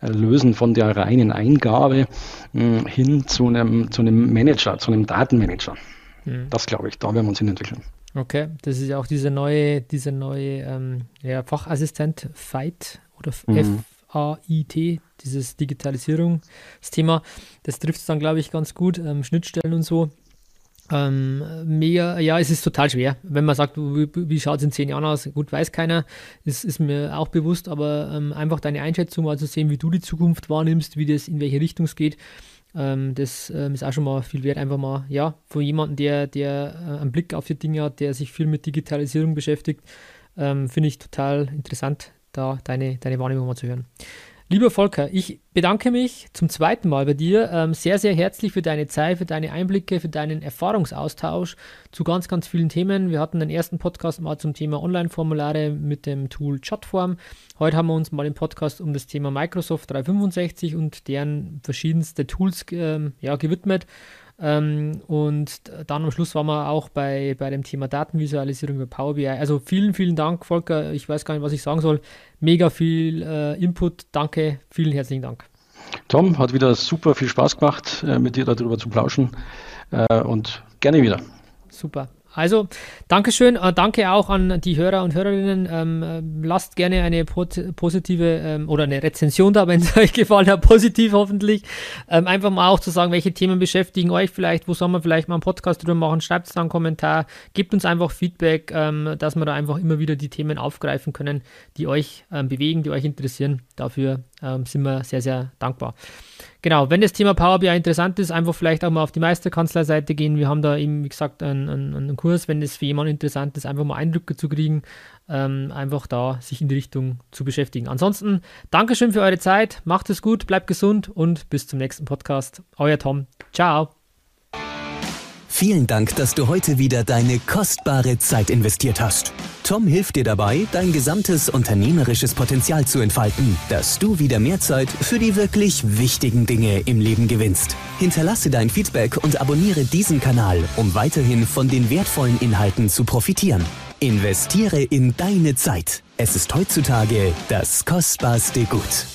lösen von der reinen Eingabe mh, hin zu einem, zu einem Manager, zu einem Datenmanager. Mhm. Das glaube ich, da werden wir uns hin entwickeln. Okay, das ist ja auch diese neue, diese neue ähm, ja, Fachassistent FIGHT oder mhm. F-A-I-T, dieses Digitalisierungsthema. Das trifft es dann, glaube ich, ganz gut. Ähm, Schnittstellen und so. Ähm, mega, ja, es ist total schwer. Wenn man sagt, wie, wie schaut es in zehn Jahren aus? Gut, weiß keiner, ist, ist mir auch bewusst, aber ähm, einfach deine Einschätzung mal zu sehen, wie du die Zukunft wahrnimmst, wie das in welche Richtung es geht. Ähm, das ähm, ist auch schon mal viel wert, einfach mal, ja, von jemandem, der, der äh, einen Blick auf die Dinge hat, der sich viel mit Digitalisierung beschäftigt, ähm, finde ich total interessant, da deine, deine Wahrnehmung mal zu hören. Lieber Volker, ich bedanke mich zum zweiten Mal bei dir ähm, sehr, sehr herzlich für deine Zeit, für deine Einblicke, für deinen Erfahrungsaustausch zu ganz, ganz vielen Themen. Wir hatten den ersten Podcast mal zum Thema Online-Formulare mit dem Tool Chatform. Heute haben wir uns mal im Podcast um das Thema Microsoft 365 und deren verschiedenste Tools ähm, ja, gewidmet. Ähm, und dann am Schluss waren wir auch bei, bei dem Thema Datenvisualisierung über Power BI. Also vielen, vielen Dank, Volker. Ich weiß gar nicht, was ich sagen soll. Mega viel äh, Input. Danke, vielen herzlichen Dank. Tom, hat wieder super viel Spaß gemacht, äh, mit dir darüber zu plauschen. Äh, und gerne wieder. Super. Also, Dankeschön. Äh, danke auch an die Hörer und Hörerinnen. Ähm, äh, lasst gerne eine positive ähm, oder eine Rezension da, wenn es euch gefallen hat, positiv hoffentlich. Ähm, einfach mal auch zu sagen, welche Themen beschäftigen euch vielleicht, wo soll man vielleicht mal einen Podcast drüber machen. Schreibt es da einen Kommentar, gebt uns einfach Feedback, ähm, dass wir da einfach immer wieder die Themen aufgreifen können, die euch ähm, bewegen, die euch interessieren. Dafür ähm, sind wir sehr, sehr dankbar. Genau, wenn das Thema Power BI interessant ist, einfach vielleicht auch mal auf die Meisterkanzler-Seite gehen. Wir haben da eben, wie gesagt, einen, einen, Kurs, wenn das für jemanden interessant ist, einfach mal Eindrücke zu kriegen, ähm, einfach da sich in die Richtung zu beschäftigen. Ansonsten, Dankeschön für eure Zeit, macht es gut, bleibt gesund und bis zum nächsten Podcast. Euer Tom. Ciao. Vielen Dank, dass du heute wieder deine kostbare Zeit investiert hast. Tom hilft dir dabei, dein gesamtes unternehmerisches Potenzial zu entfalten, dass du wieder mehr Zeit für die wirklich wichtigen Dinge im Leben gewinnst. Hinterlasse dein Feedback und abonniere diesen Kanal, um weiterhin von den wertvollen Inhalten zu profitieren. Investiere in deine Zeit. Es ist heutzutage das kostbarste Gut.